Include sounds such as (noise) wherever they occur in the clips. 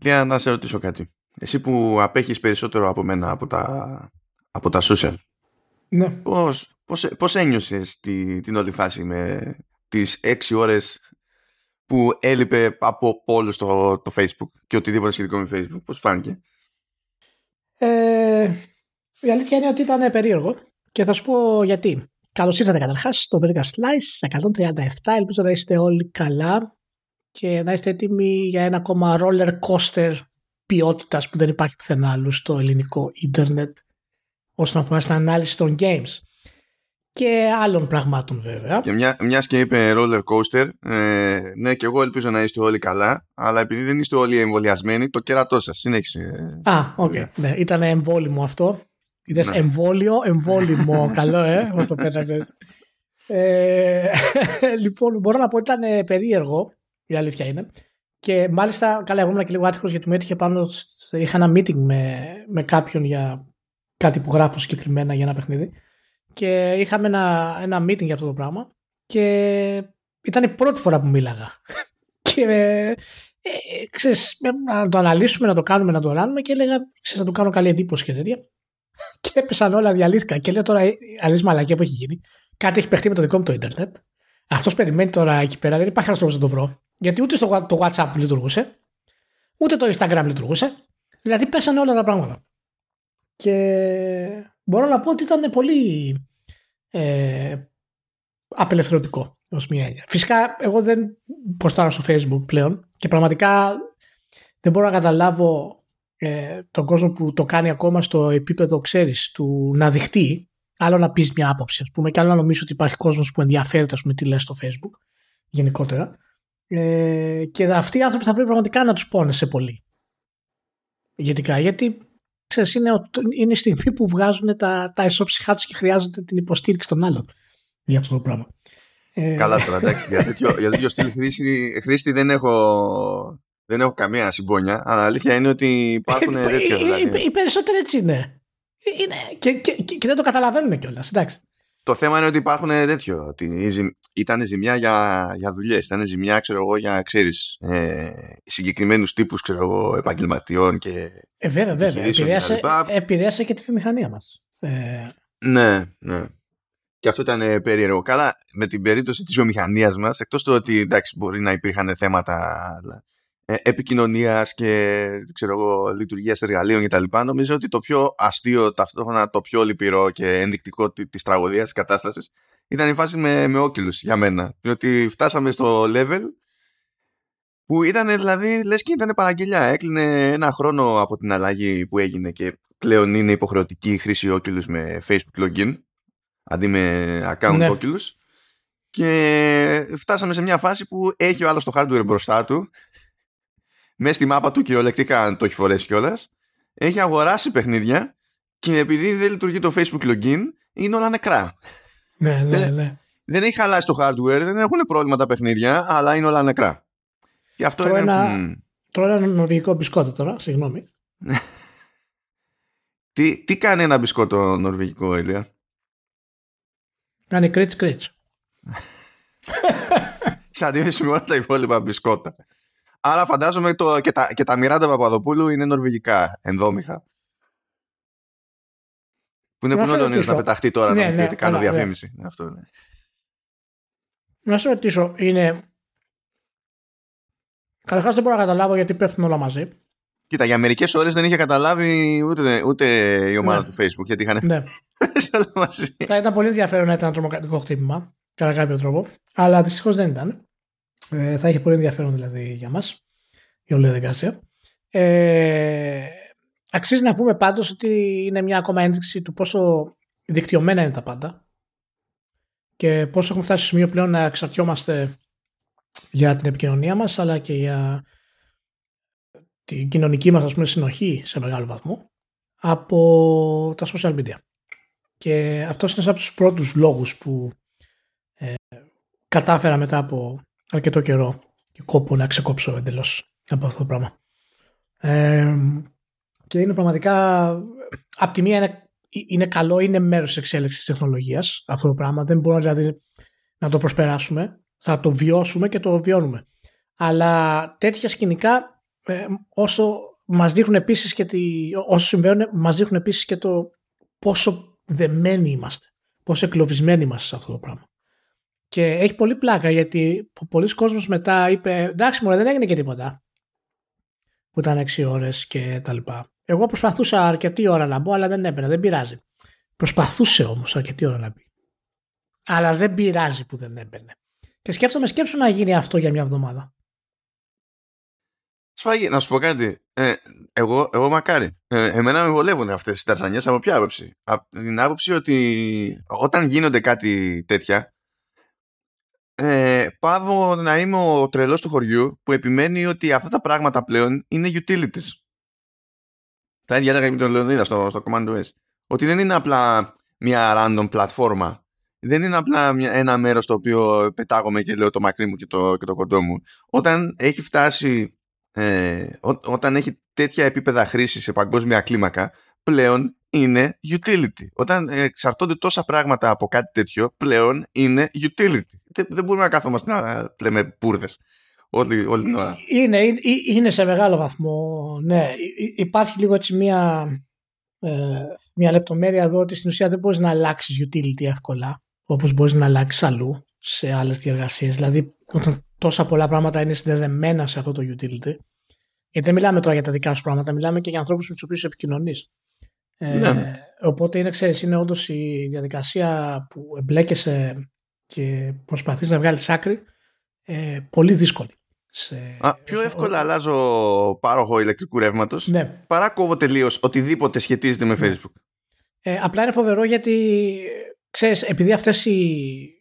Για να σε ρωτήσω κάτι. Εσύ που απέχεις περισσότερο από μένα από τα, από τα social. Ναι. Πώς, πώς, πώς ένιωσες τη, την όλη φάση με τις έξι ώρες που έλειπε από όλο το, το Facebook και οτιδήποτε σχετικό με Facebook. Πώς φάνηκε; Ε, η αλήθεια είναι ότι ήταν περίεργο και θα σου πω γιατί. Καλώς ήρθατε καταρχάς στο Vertical Slice 137. Ελπίζω να είστε όλοι καλά και να είστε έτοιμοι για ένα ακόμα roller coaster ποιότητας που δεν υπάρχει πουθενά άλλου στο ελληνικό ίντερνετ όσον αφορά στην ανάλυση των games και άλλων πραγμάτων βέβαια. Και μια, μιας και είπε roller coaster, ε, ναι και εγώ ελπίζω να είστε όλοι καλά, αλλά επειδή δεν είστε όλοι εμβολιασμένοι, το κέρατό σας. Συνέχισε. Α, OK. Okay. Ναι, ήταν εμβόλιμο αυτό. Είδες ναι. εμβόλιο, εμβόλιμο. (laughs) Καλό, ε, όπως το πέταξες. Ε, (laughs) λοιπόν, μπορώ να πω ότι ήταν περίεργο, η αλήθεια είναι. Και μάλιστα, καλά, εγώ ήμουν και λίγο άτυχος γιατί μου έτυχε πάνω. Είχα ένα meeting με, με κάποιον για κάτι που γράφω συγκεκριμένα για ένα παιχνίδι. Και είχαμε ένα, ένα meeting για αυτό το πράγμα. Και ήταν η πρώτη φορά που μίλαγα. (laughs) και ε, ξέρεις, να το αναλύσουμε, να το κάνουμε, να το ράνουμε και έλεγα, ξέρεις, να του κάνω καλή εντύπωση και τέτοια. (laughs) και έπεσαν όλα, διαλύθηκαν. Και λέω τώρα, αλήθεια μαλακία που έχει γίνει. Κάτι έχει παιχτεί με το δικό μου το Ιντερνετ. Αυτός περιμένει τώρα εκεί πέρα, δεν υπάρχει ένα τρόπος να το βρω. Γιατί ούτε στο το WhatsApp λειτουργούσε, ούτε το Instagram λειτουργούσε. Δηλαδή πέσανε όλα τα πράγματα. Και μπορώ να πω ότι ήταν πολύ ε, απελευθερωτικό ως μια έννοια. Φυσικά εγώ δεν προστάρω στο facebook πλέον και πραγματικά δεν μπορώ να καταλάβω ε, τον κόσμο που το κάνει ακόμα στο επίπεδο ξέρεις του να δειχτεί άλλο να πεις μια άποψη ας πούμε και άλλο να νομίζω ότι υπάρχει κόσμος που ενδιαφέρεται ας πούμε τι λες στο facebook γενικότερα ε, και αυτοί οι άνθρωποι θα πρέπει πραγματικά να τους πόνεσαι πολύ γενικά γιατί ξέρεις, είναι, είναι η στιγμή που βγάζουν τα, τα ισόψυχά τους και χρειάζονται την υποστήριξη των άλλων για αυτό το πράγμα. Ε, Καλά τώρα, εντάξει, για τέτοιο, (laughs) για τέτοιο στυλ χρήστη, χρήστη δεν έχω δεν έχω καμία συμπόνια, αλλά αλήθεια είναι ότι υπάρχουν ε, τέτοια δηλαδή. Οι περισσότεροι έτσι είναι. είναι και, και, και, και δεν το καταλαβαίνουν κιόλας. Εντάξει. Το θέμα είναι ότι υπάρχουν τέτοιο. Ότι ήταν ζημιά για, για δουλειές. Ήταν ζημιά, ξέρω εγώ, για ξέρεις ε, συγκεκριμένους τύπους επαγγελματιών και. Ε, βέβαια, βέβαια. Επηρέασε, επηρέασε και τη βιομηχανία μας. Ε... Ναι, ναι. Και αυτό ήταν ε, περίεργο. Καλά, με την περίπτωση της βιομηχανίας μας, εκτός του ότι εντάξει, μπορεί να υπήρχαν θέματα ε, επικοινωνίας και ξέρω εγώ, λειτουργίας εργαλείων κτλ. Νομίζω ότι το πιο αστείο, ταυτόχρονα το πιο λυπηρό και ενδεικτικό τη τραγωδίας της κατάστασης ήταν η φάση με, με όκυλου για μένα. Διότι φτάσαμε στο level που ήταν δηλαδή λες και ήταν παραγγελιά. Έκλεινε ένα χρόνο από την αλλαγή που έγινε και πλέον είναι υποχρεωτική η χρήση όκυλου με Facebook login αντί με account ναι. Και φτάσαμε σε μια φάση που έχει ο άλλος το hardware μπροστά του μέσα στη μάπα του κυριολεκτικά αν το έχει φορέσει κιόλας. Έχει αγοράσει παιχνίδια και επειδή δεν λειτουργεί το Facebook login είναι όλα νεκρά. Ναι, ναι, ναι. Δεν έχει χαλάσει το hardware, δεν έχουν πρόβλημα τα παιχνίδια, αλλά είναι όλα νεκρά. Και αυτό τρώω είναι. Ένα, τρώω ένα νορβηγικό μπισκότο τώρα, συγγνώμη. (laughs) τι, τι κάνει ένα μπισκότο νορβηγικό, Ελία. Κάνει κρίτς κρίτς. Σε αντίθεση με όλα τα υπόλοιπα μπισκότα. Άρα φαντάζομαι το, και, τα, και τα Μιράντα Παπαδοπούλου είναι νορβηγικά, ενδόμηχα. Που είναι που τον να πεταχτεί τώρα ναι, να ναι, κάνω ναι. διαφήμιση. Ναι. Αυτό είναι. Να σε ρωτήσω, είναι. Καταρχάς δεν μπορώ να καταλάβω γιατί πέφτουν όλα μαζί. Κοίτα, για μερικές ώρες δεν είχε καταλάβει ούτε, ούτε η ομάδα ναι. του Facebook γιατί είχαν ναι. (laughs) όλα μαζί. Θα ήταν πολύ ενδιαφέρον να ήταν ένα τρομοκρατικό χτύπημα κατά κάποιο τρόπο. Αλλά δυστυχώς δεν ήταν. Ε, θα είχε πολύ ενδιαφέρον δηλαδή για μας η όλη διαδικασία. Ε, αξίζει να πούμε πάντως ότι είναι μια ακόμα ένδειξη του πόσο δικτυωμένα είναι τα πάντα και πόσο έχουμε φτάσει στο σημείο πλέον να εξαρτιόμαστε για την επικοινωνία μας αλλά και για την κοινωνική μας ας πούμε, συνοχή σε μεγάλο βαθμό από τα social media. Και αυτός είναι ένας από τους πρώτους λόγους που ε, κατάφερα μετά από αρκετό καιρό και κόπο να ξεκόψω εντελώς από αυτό το πράγμα. Ε, και είναι πραγματικά, από τη μία είναι, είναι καλό, είναι μέρος της εξέλιξης της τεχνολογίας αυτό το πράγμα. Δεν μπορούμε δηλαδή να το προσπεράσουμε. Θα το βιώσουμε και το βιώνουμε. Αλλά τέτοια σκηνικά ε, όσο μας δείχνουν επίσης και τη, όσο συμβαίνουν μας δείχνουν επίσης και το πόσο δεμένοι είμαστε πόσο εκλοβισμένοι είμαστε σε αυτό το πράγμα και έχει πολύ πλάκα γιατί πολλοί κόσμος μετά είπε εντάξει μου δεν έγινε και τίποτα που ήταν 6 ώρες και τα λοιπά εγώ προσπαθούσα αρκετή ώρα να μπω αλλά δεν έπαιρνα δεν πειράζει προσπαθούσε όμως αρκετή ώρα να μπει αλλά δεν πειράζει που δεν έμπαινε και σκέφτομαι σκέψου να γίνει αυτό για μια εβδομάδα Σφάγει, να σου πω κάτι. Ε, εγώ, εγώ μακάρι. Ε, εμένα με βολεύουν αυτές οι ταρζανιέ από ποια άποψη; Από την άποψη ότι όταν γίνονται κάτι τέτοια, ε, πάβω να είμαι ο τρελός του χωριού που επιμένει ότι αυτά τα πράγματα πλέον είναι utilities. Τα ίδια έλεγα με τον Λεωνίδας στο, στο Command OS. Ότι δεν είναι απλά μια random πλατφόρμα. Δεν είναι απλά μια, ένα μέρος στο οποίο πετάγομαι και λέω το μακρύ μου και το, και το κοντό μου. Όταν έχει φτάσει ε, όταν έχει τέτοια επίπεδα χρήσης σε παγκόσμια κλίμακα, πλέον είναι utility. Όταν εξαρτώνται τόσα πράγματα από κάτι τέτοιο, πλέον είναι utility. Δεν, δεν μπορούμε να κάθομαστε να λέμε πούρδες όλη, όλη την ώρα. Είναι, είναι, είναι σε μεγάλο βαθμό, ναι. Υπάρχει λίγο έτσι μια, ε, μια λεπτομέρεια εδώ ότι στην ουσία δεν μπορείς να αλλάξεις utility εύκολα, όπως μπορείς να αλλάξεις αλλού σε άλλες διεργασίες. Δηλαδή, όταν τόσα πολλά πράγματα είναι συνδεδεμένα σε αυτό το utility, γιατί δεν μιλάμε τώρα για τα δικά σου πράγματα, μιλάμε και για ανθρώπους με τους οποίους επικοινωνείς. Ε, ναι. Οπότε είναι, ξέρεις, είναι όντως η διαδικασία που εμπλέκεσαι και προσπαθείς να βγάλεις άκρη ε, πολύ δύσκολη. Σε... Α, πιο εύκολα αλλάζω πάροχο ηλεκτρικού ρεύματος ναι. παρά κόβω τελείως οτιδήποτε σχετίζεται με ναι. Facebook. Ε, απλά είναι φοβερό γιατί ξέρεις, επειδή αυτές οι,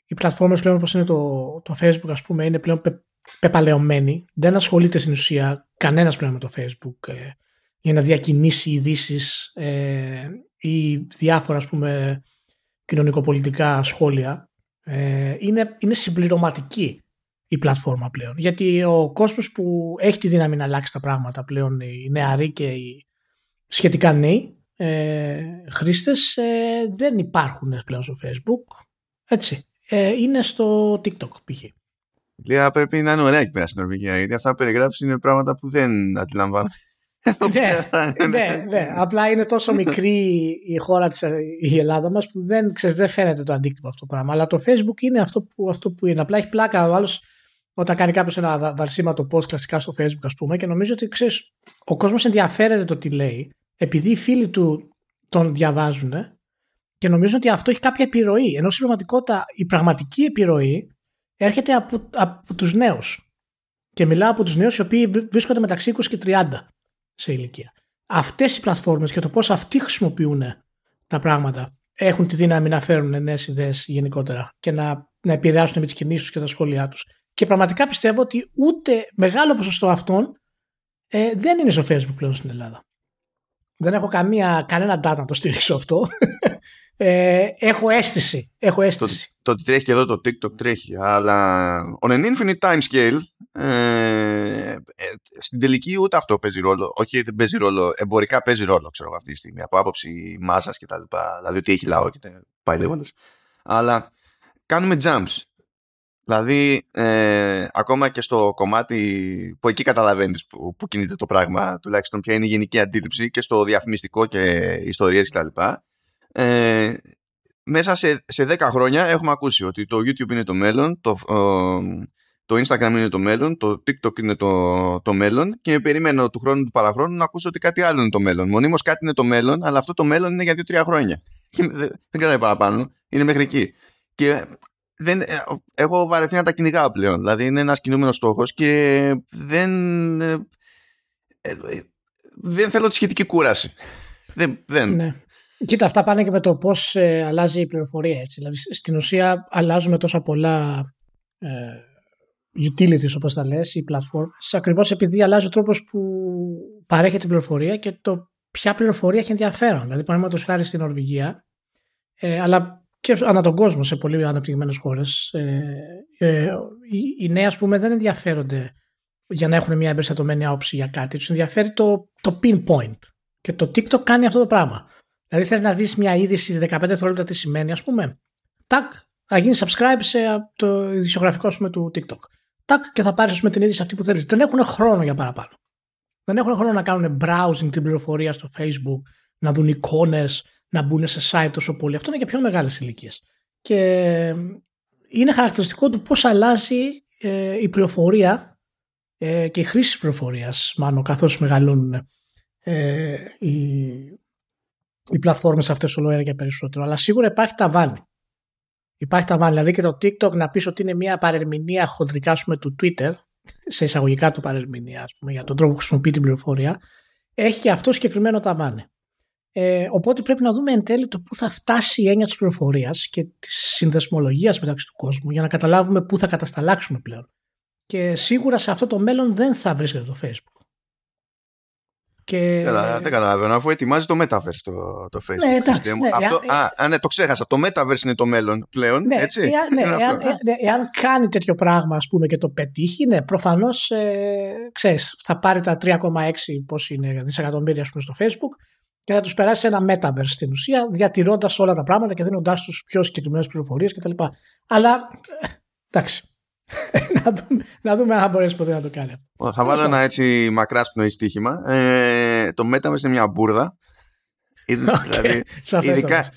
οι πλατφόρμες πλέον όπως είναι το, το Facebook ας πούμε είναι πλέον πεπαλαιωμένη. Δεν ασχολείται στην ουσία κανένας πλέον με το Facebook ε, για να διακινήσει ειδήσεις ε, ή διάφορα ας πούμε κοινωνικοπολιτικά σχόλια. Ε, είναι, είναι συμπληρωματική η πλατφόρμα πλέον. Γιατί ο κόσμος που έχει τη δύναμη να αλλάξει τα πράγματα πλέον, οι νεαροί και οι σχετικά νέοι ε, χρήστες ε, δεν υπάρχουν πλέον στο Facebook. Έτσι. Ε, είναι στο TikTok π.χ. Λία πρέπει να είναι ωραία εκεί πέρα στην Νορβηγία, γιατί αυτά που περιγράψει είναι πράγματα που δεν αντιλαμβάνω. Ναι, ναι, ναι, απλά είναι τόσο μικρή η χώρα της, η Ελλάδα μας που δεν, ξέρεις, δεν φαίνεται το αντίκτυπο αυτό το πράγμα. Αλλά το Facebook είναι αυτό που, αυτό που είναι. Απλά έχει πλάκα ο άλλος όταν κάνει κάποιος ένα βαρσίματο post κλασικά στο Facebook ας πούμε και νομίζω ότι ξέρεις, ο κόσμος ενδιαφέρεται το τι λέει επειδή οι φίλοι του τον διαβάζουν και νομίζω ότι αυτό έχει κάποια επιρροή. Ενώ στην πραγματικότητα η πραγματική επιρροή έρχεται από, από τους νέους. Και μιλάω από τους νέους οι οποίοι βρίσκονται μεταξύ 20 και 30 σε ηλικία. Αυτές οι πλατφόρμες και το πώς αυτοί χρησιμοποιούν τα πράγματα έχουν τη δύναμη να φέρουν νέες ιδέες γενικότερα και να, να επηρεάσουν με τις κινήσεις τους και τα σχόλιά τους. Και πραγματικά πιστεύω ότι ούτε μεγάλο ποσοστό αυτών ε, δεν είναι στο Facebook πλέον στην Ελλάδα. Δεν έχω καμία, κανένα data να το στηρίξω αυτό. (laughs) Ε, έχω αίσθηση. Έχω αίσθηση. Το, ότι τρέχει και εδώ το TikTok τρέχει, αλλά on an infinite time scale ε, ε, στην τελική ούτε αυτό παίζει ρόλο. Όχι, δεν παίζει ρόλο. Εμπορικά παίζει ρόλο, ξέρω αυτή τη στιγμή. Από άποψη μάζα και τα λοιπά. Δηλαδή ότι έχει λαό και τα πάει λέγοντας. Αλλά κάνουμε jumps. Δηλαδή, ε, ακόμα και στο κομμάτι που εκεί καταλαβαίνεις που, που κινείται το πράγμα, τουλάχιστον ποια είναι η γενική αντίληψη και στο διαφημιστικό και ιστορίες κτλ ε, μέσα σε, σε 10 χρόνια έχουμε ακούσει ότι το YouTube είναι το μέλλον, το, το Instagram είναι το μέλλον, το TikTok είναι το, το μέλλον και περιμένω του χρόνου του παραχρόνου να ακούσω ότι κάτι άλλο είναι το μέλλον. Μονίμως κάτι είναι το μέλλον, αλλά αυτό το μέλλον είναι για 2-3 χρόνια. δεν, δεν κρατάει παραπάνω, είναι μέχρι εκεί. Και δεν, ε, έχω βαρεθεί να τα κυνηγάω πλέον. Δηλαδή είναι ένας κινούμενος στόχος και δεν, ε, ε, δεν θέλω τη σχετική κούραση. (laughs) Δεν, δεν. Ναι. Κοίτα, αυτά πάνε και με το πώς ε, αλλάζει η πληροφορία. Έτσι. Δηλαδή, στην ουσία αλλάζουμε τόσα πολλά ε, utilities, όπως τα λες, οι platforms, ακριβώς επειδή αλλάζει ο τρόπος που παρέχεται η πληροφορία και το ποια πληροφορία έχει ενδιαφέρον. Δηλαδή, παραδείγματος χάρη στην Νορβηγία, ε, αλλά και ανά τον κόσμο σε πολύ αναπτυγμένες χώρες, ε, ε, οι, οι νέοι, ας πούμε, δεν ενδιαφέρονται για να έχουν μια εμπεριστατωμένη άποψη για κάτι. Τους ενδιαφέρει το, το pinpoint. Και το TikTok κάνει αυτό το πράγμα. Δηλαδή θες να δεις μια είδηση 15 δευτερόλεπτα τι σημαίνει, ας πούμε. Τάκ, θα γίνεις subscribe σε το ειδησιογραφικό σου με του TikTok. Τάκ και θα πάρεις την είδηση αυτή που θέλεις. Δεν έχουν χρόνο για παραπάνω. δεν έχουν χρόνο να κάνουν browsing την πληροφορία στο facebook, να δουν εικόνες, να μπουν σε site τόσο πολύ. Αυτό είναι για πιο μεγάλες ηλικίες. Και είναι χαρακτηριστικό του πώς αλλάζει ε, η πληροφορία ε, και η χρήση της πληροφορίας μάλλον καθώς μεγαλώνουν ε, οι, οι πλατφόρμες αυτές όλο ένα και περισσότερο. Αλλά σίγουρα υπάρχει ταβάνι. Υπάρχει ταβάνι. Δηλαδή και το TikTok να πεις ότι είναι μια παρερμηνία χοντρικά πούμε, του Twitter σε εισαγωγικά του παρερμηνία ας πούμε, για τον τρόπο που χρησιμοποιεί την πληροφορία έχει και αυτό συγκεκριμένο ταβάνι. Ε, οπότε πρέπει να δούμε εν τέλει το πού θα φτάσει η έννοια της πληροφορίας και της συνδεσμολογίας μεταξύ του κόσμου για να καταλάβουμε πού θα κατασταλάξουμε πλέον. Και σίγουρα σε αυτό το μέλλον δεν θα βρίσκεται το Facebook. Και... Καλά, δεν καταλαβαίνω, αφού ετοιμάζει το Metaverse το, το Facebook. Ναι, εντάξει, ναι, Αυτό, εάν, α, ναι, το ξέχασα. Το Metaverse είναι το μέλλον πλέον. Ναι, έτσι; Εάν, ναι, εάν, εάν, κάνει τέτοιο πράγμα, ας πούμε, και το πετύχει, ναι, προφανώς ε, θα πάρει τα 3,6 πώς είναι, δισεκατομμύρια πούμε, στο Facebook και θα τους περάσει σε ένα Metaverse στην ουσία, διατηρώντας όλα τα πράγματα και δίνοντάς τους πιο συγκεκριμένες πληροφορίες κτλ. Αλλά ε, εντάξει, (laughs) να, δούμε, να δούμε αν μπορέσει ποτέ να το κάνει. Θα βάλω ένα έτσι μακρά πνοή στοίχημα. Ε, το Metaverse είναι μια μπουρδα. (laughs) δηλαδή, ειδικά,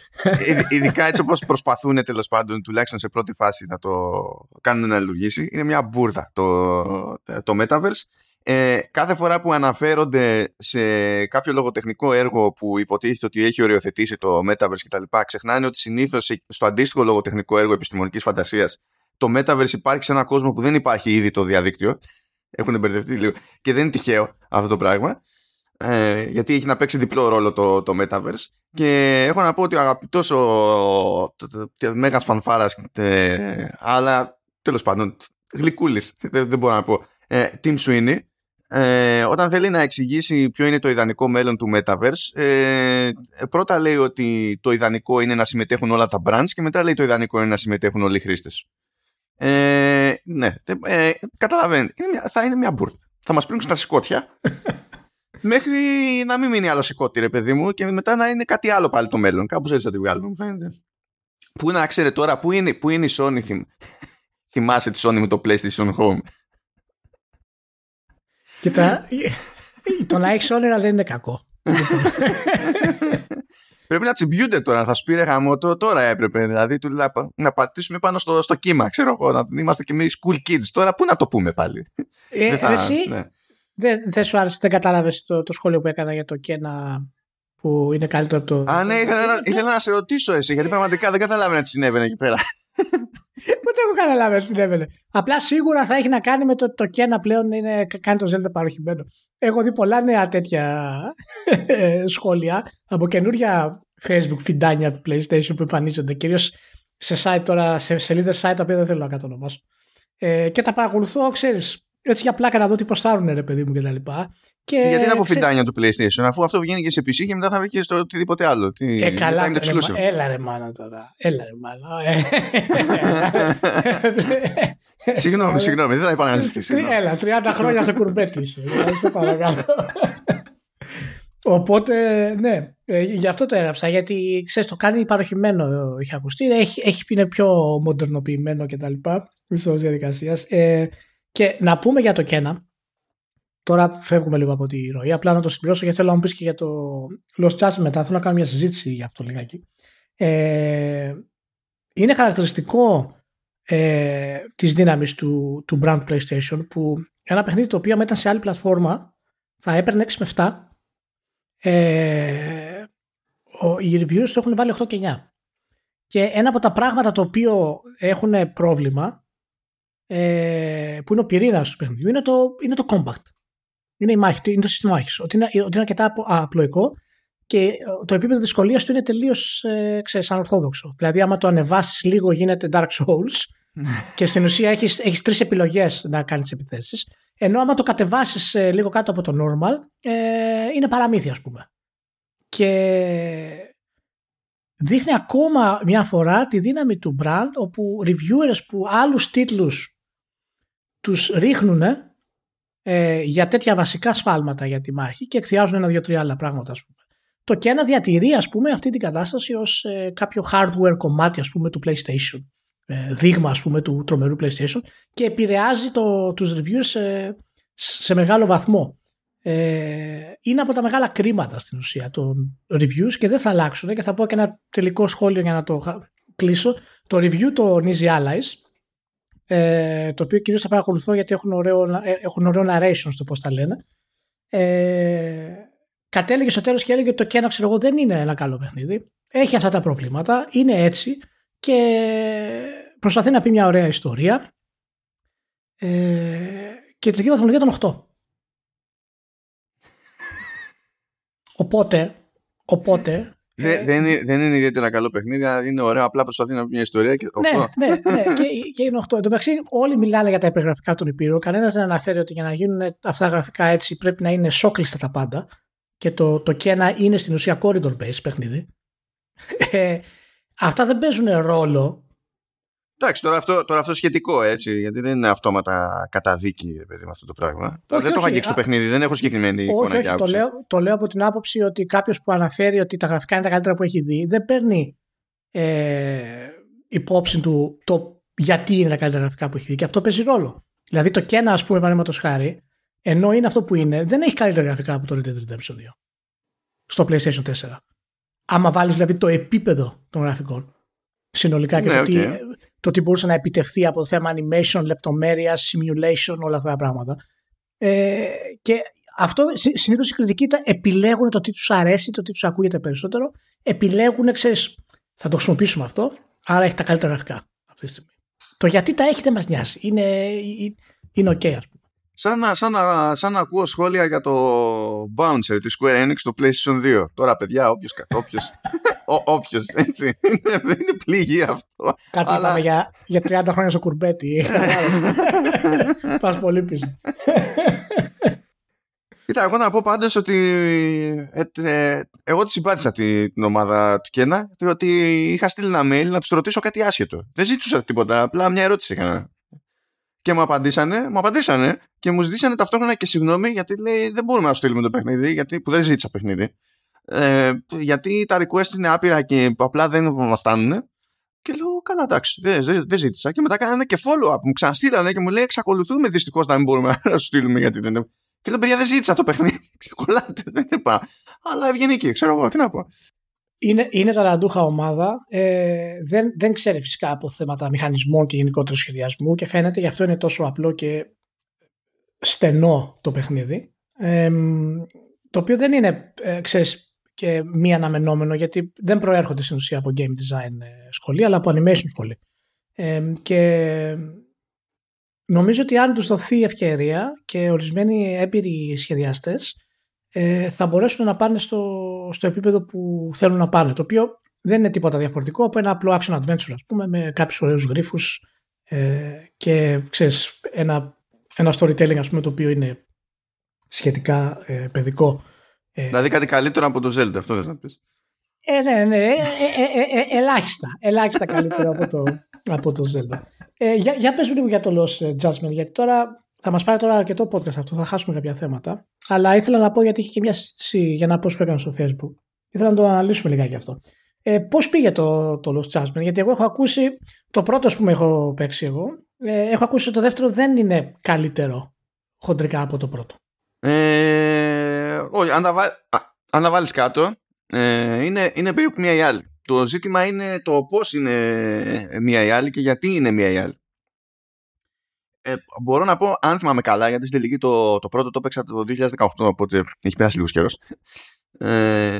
ειδικά έτσι όπως προσπαθούν τέλος πάντων τουλάχιστον σε πρώτη φάση να το κάνουν να λειτουργήσει είναι μια μπουρδα το, το Metaverse ε, κάθε φορά που αναφέρονται σε κάποιο λογοτεχνικό έργο που υποτίθεται ότι έχει οριοθετήσει το Metaverse κτλ. ξεχνάνε ότι συνήθως στο αντίστοιχο λογοτεχνικό έργο επιστημονικής φαντασίας το Metaverse υπάρχει σε ένα κόσμο που δεν υπάρχει ήδη το διαδίκτυο. (laughs) Έχουν μπερδευτεί λίγο. Και δεν είναι τυχαίο αυτό το πράγμα. Ε, γιατί έχει να παίξει διπλό ρόλο το, το Metaverse. Και έχω να πω ότι ο αγαπητός ο, Μέγας Φανφάρας αλλά τέλος πάντων γλυκούλης δεν, δεν μπορώ να πω ε, Tim Sweeney ε, όταν θέλει να εξηγήσει ποιο είναι το ιδανικό μέλλον του Metaverse ε, πρώτα λέει ότι το ιδανικό είναι να συμμετέχουν όλα τα brands και μετά λέει το ιδανικό είναι να συμμετέχουν όλοι οι χρήστες ε, ναι, ε, καταλαβαίνετε. θα είναι μια μπουρδα. Θα μας πρίξουν τα σηκώτια (laughs) μέχρι να μην μείνει άλλο σηκώτη, ρε παιδί μου, και μετά να είναι κάτι άλλο πάλι το μέλλον. Κάπω έτσι θα τη βγάλουμε, μου φαίνεται. Πού να ξέρετε τώρα, πού είναι, πού είναι η Sony, θυμ... (laughs) θυμάσαι τη Sony με το PlayStation Home; Κοίτα, το να έχεις όνειρα δεν είναι κακό. Πρέπει να τσιμπιούνται τώρα. Θα σου πει το τώρα έπρεπε. Δηλαδή να πατήσουμε πάνω στο, στο κύμα. Ξέρω εγώ, να είμαστε κι εμείς cool kids. Τώρα πού να το πούμε πάλι; Ε, θα, εσύ, ναι. δεν, δεν σου άρεσε, δεν κατάλαβες το, το σχόλιο που έκανα για το Κένα που είναι καλύτερο από το. Α, ναι, ήθελα, να, ήθελα να σε ρωτήσω εσύ, γιατί πραγματικά δεν καταλάβαινα τι συνέβαινε εκεί πέρα. Ούτε έχω καταλάβει τι συνέβαινε. Απλά σίγουρα θα έχει να κάνει με το το Κένα πλέον είναι, κάνει το Zelda παροχημένο. Έχω δει πολλά νέα τέτοια ε, σχόλια από καινούρια Facebook φιντάνια του PlayStation που εμφανίζονται κυρίως σε site τώρα, σε σελίδες site τα οποία δεν θέλω να κατονομάσω. Ε, και τα παρακολουθώ, ξέρεις, έτσι για πλάκα να δω τι ποστάρουν ρε παιδί μου κτλ. Και Γιατί είναι από φιντάνια του PlayStation, αφού αυτό βγαίνει και σε PC και μετά θα βγει και στο οτιδήποτε άλλο. Τι, ε, καλά, ρε, έλα ρε μάνα τώρα. Έλα ρε μάνα. (laughs) συγγνώμη, συγγνώμη, δεν θα επαναληφθείς. Έλα, 30 χρόνια σε κουρμπέτης. Σε παρακαλώ. Οπότε, ναι, ε, γι' αυτό το έγραψα. Γιατί ξέρεις, το κάνει παροχημένο, έχει ακουστεί. Έχει, έχει είναι πιο μοντερνοποιημένο κτλ. Μισός διαδικασίας. Ε, και να πούμε για το Κένα. Τώρα φεύγουμε λίγο από τη ροή. Απλά να το συμπληρώσω γιατί θέλω να μου πεις και για το Lost Chance μετά. Θέλω να κάνω μια συζήτηση για αυτό λιγάκι. Ε, είναι χαρακτηριστικό ε, της δύναμης του, του brand PlayStation που ένα παιχνίδι το οποίο μετά σε άλλη πλατφόρμα θα έπαιρνε 6 με 7 ε, οι reviewers το έχουν βάλει 8 και 9. Και ένα από τα πράγματα το οποίο έχουν πρόβλημα ε, που είναι ο πυρήνας του παιχνιδιού είναι το, είναι το compact. Είναι η μάχη, είναι το σύστημα μάχης. Ότι είναι, ότι είναι αρκετά απλοϊκό και το επίπεδο δυσκολίας του είναι τελείως ε, ανορθόδοξο. Δηλαδή, άμα το ανεβάσεις λίγο, γίνεται Dark Souls (laughs) και στην ουσία έχεις έχεις τρεις επιλογές να κάνεις επιθέσεις. Ενώ άμα το κατεβάσεις ε, λίγο κάτω από το normal, ε, είναι παραμύθι ας πούμε. Και δείχνει ακόμα μια φορά τη δύναμη του brand όπου reviewers που άλλους τίτλους τους ρίχνουν ε, για τέτοια βασικά σφάλματα για τη μάχη και εκθιάζουν ένα-δύο-τρία άλλα πράγματα ας πούμε. Το και ένα διατηρεί ας πούμε αυτή την κατάσταση ως ε, κάποιο hardware κομμάτι ας πούμε του PlayStation. Ε, δείγμα ας πούμε του τρομερού PlayStation και επηρεάζει το, τους reviews σε, σε μεγάλο βαθμό. ε, είναι από τα μεγάλα κρίματα στην ουσία των reviews και δεν θα αλλάξουν και θα πω και ένα τελικό σχόλιο για να το κλείσω. Το review των Easy Allies ε, το οποίο κυρίως θα παρακολουθώ γιατί έχουν ωραίο, ε, έχουν ωραίο narration στο πώς τα λένε. Ε, κατέληγε στο τέλος και έλεγε ότι το Kena ξέρω εγώ δεν είναι ένα καλό παιχνίδι. Έχει αυτά τα προβλήματα, είναι έτσι και προσπαθεί να πει μια ωραία ιστορία. Ε, και η τελική βαθμολογία ήταν 8 (laughs) Οπότε, οπότε δεν, ε, δεν, είναι, δεν είναι ιδιαίτερα καλό παιχνίδι, αλλά είναι ωραίο. Απλά προσπαθεί να πει μια ιστορία. Και ναι, ναι, ναι, και, και είναι 8. Εν τω μεταξύ, όλοι μιλάνε για τα υπεργραφικά των Υπήρου. Κανένας δεν αναφέρει ότι για να γίνουν αυτά τα γραφικά έτσι πρέπει να είναι σόκλειστα τα πάντα. Και το, το Kena είναι στην ουσία corridor based παιχνίδι. Ε, αυτά δεν παίζουν ρόλο Εντάξει, τώρα αυτό, τώρα αυτό σχετικό έτσι, γιατί δεν είναι αυτόματα καταδίκη παιδί, με αυτό το πράγμα. Όχι, δεν το έχω αγγίξει το παιχνίδι, δεν έχω συγκεκριμένη όχι, εικόνα όχι, το λέω, το λέω από την άποψη ότι κάποιος που αναφέρει ότι τα γραφικά είναι τα καλύτερα που έχει δει, δεν παίρνει ε, υπόψη του το γιατί είναι τα καλύτερα γραφικά που έχει δει. Και αυτό παίζει ρόλο. Δηλαδή το Kena, ας πούμε, παραδείγματος χάρη, ενώ είναι αυτό που είναι, δεν έχει καλύτερα γραφικά από το Red Dead Redemption 2 στο PlayStation 4. Άμα βάλεις δηλαδή το επίπεδο των γραφικών συνολικά και ναι, το, okay το τι μπορούσε να επιτευχθεί από το θέμα animation, λεπτομέρειας, simulation, όλα αυτά τα πράγματα. Ε, και αυτό συνήθως οι κριτικοί επιλέγουν το τι τους αρέσει, το τι τους ακούγεται περισσότερο. Επιλέγουν, ξέρεις, θα το χρησιμοποιήσουμε αυτό, άρα έχει τα καλύτερα γραφικά αυτή τη στιγμή. Το γιατί τα έχει δεν μας νοιάζει. Είναι, είναι OK, ας πούμε. Σαν να, σαν, να, σαν να ακούω σχόλια για το Bouncer τη Square Enix στο PlayStation 2. Τώρα, παιδιά, όποιος Όποιος, έτσι. Είναι, είναι πληγή αυτό. Κάτι αλλά... είπαμε για, για 30 χρόνια στο κουρμπέτι. Πας πολύ πίσω. Κοίτα, εγώ να πω πάντως ότι ε, ε, εγώ τη συμπάτησα την, ομάδα του Κένα διότι είχα στείλει ένα mail να τους ρωτήσω κάτι άσχετο. Δεν ζήτησα τίποτα, απλά μια ερώτηση έκανα. Και μου απαντήσανε, μου απαντήσανε και μου ζητήσανε ταυτόχρονα και συγγνώμη γιατί λέει δεν μπορούμε να στείλουμε το παιχνίδι, γιατί, που δεν ζήτησα παιχνίδι. Ε, γιατί τα request είναι άπειρα και απλά δεν μα φτάνουν. Και λέω, καλά, εντάξει, δεν, δεν, ζήτησα. Και μετά κάνανε και follow-up. Μου ξαναστήλανε και μου λέει, εξακολουθούμε δυστυχώς να μην μπορούμε (laughs) να σου στείλουμε γιατί δεν. Και λέω, παιδιά, δεν ζήτησα το παιχνίδι. (laughs) Ξεκολλάτε, δεν είπα. Αλλά ευγενική, ξέρω εγώ, τι να πω. Είναι, είναι ταλαντούχα ομάδα. Ε, δεν, δεν ξέρει φυσικά από θέματα μηχανισμών και γενικότερου σχεδιασμού και φαίνεται γι' αυτό είναι τόσο απλό και στενό το παιχνίδι. Ε, το οποίο δεν είναι, ε, ξέρεις, και μη αναμενόμενο γιατί δεν προέρχονται στην ουσία από game design ε, σχολή αλλά από animation σχολή. Ε, και νομίζω ότι αν τους δοθεί η ευκαιρία και ορισμένοι έμπειροι σχεδιαστές ε, θα μπορέσουν να πάνε στο, στο επίπεδο που θέλουν να πάνε το οποίο δεν είναι τίποτα διαφορετικό από ένα απλό action adventure ας πούμε με κάποιους ωραίους γρίφους ε, και ξέρεις ένα, ένα storytelling ας πούμε το οποίο είναι σχετικά ε, παιδικό ε, δηλαδή κάτι καλύτερο από το Zelda, αυτό δεν να πεις. Ε, ναι, ναι, ε, ε, ε, ελάχιστα. Ελάχιστα καλύτερο από το, από το Zelda. για, για πες λίγο για το Lost Judgment, γιατί τώρα θα μας πάρει τώρα αρκετό podcast αυτό, θα χάσουμε κάποια θέματα. Αλλά ήθελα να πω γιατί είχε και μια συζήτηση για να πώ που στο Facebook. Ήθελα να το αναλύσουμε λιγάκι αυτό. Ε, Πώς πήγε το, το Lost Judgment, γιατί εγώ έχω ακούσει το πρώτο που με έχω παίξει εγώ. Ε, έχω ακούσει ότι το δεύτερο δεν είναι καλύτερο χοντρικά από το πρώτο. Ε, όχι, αν τα, βάλεις κάτω, ε, είναι, είναι περίπου μία ή άλλη. Το ζήτημα είναι το πώς είναι μία ή άλλη και γιατί είναι μία ή άλλη. Ε, μπορώ να πω, αν θυμάμαι καλά, γιατί στην τελική το, το πρώτο το έπαιξα το 2018, οπότε έχει περάσει λίγος καιρός. Ε,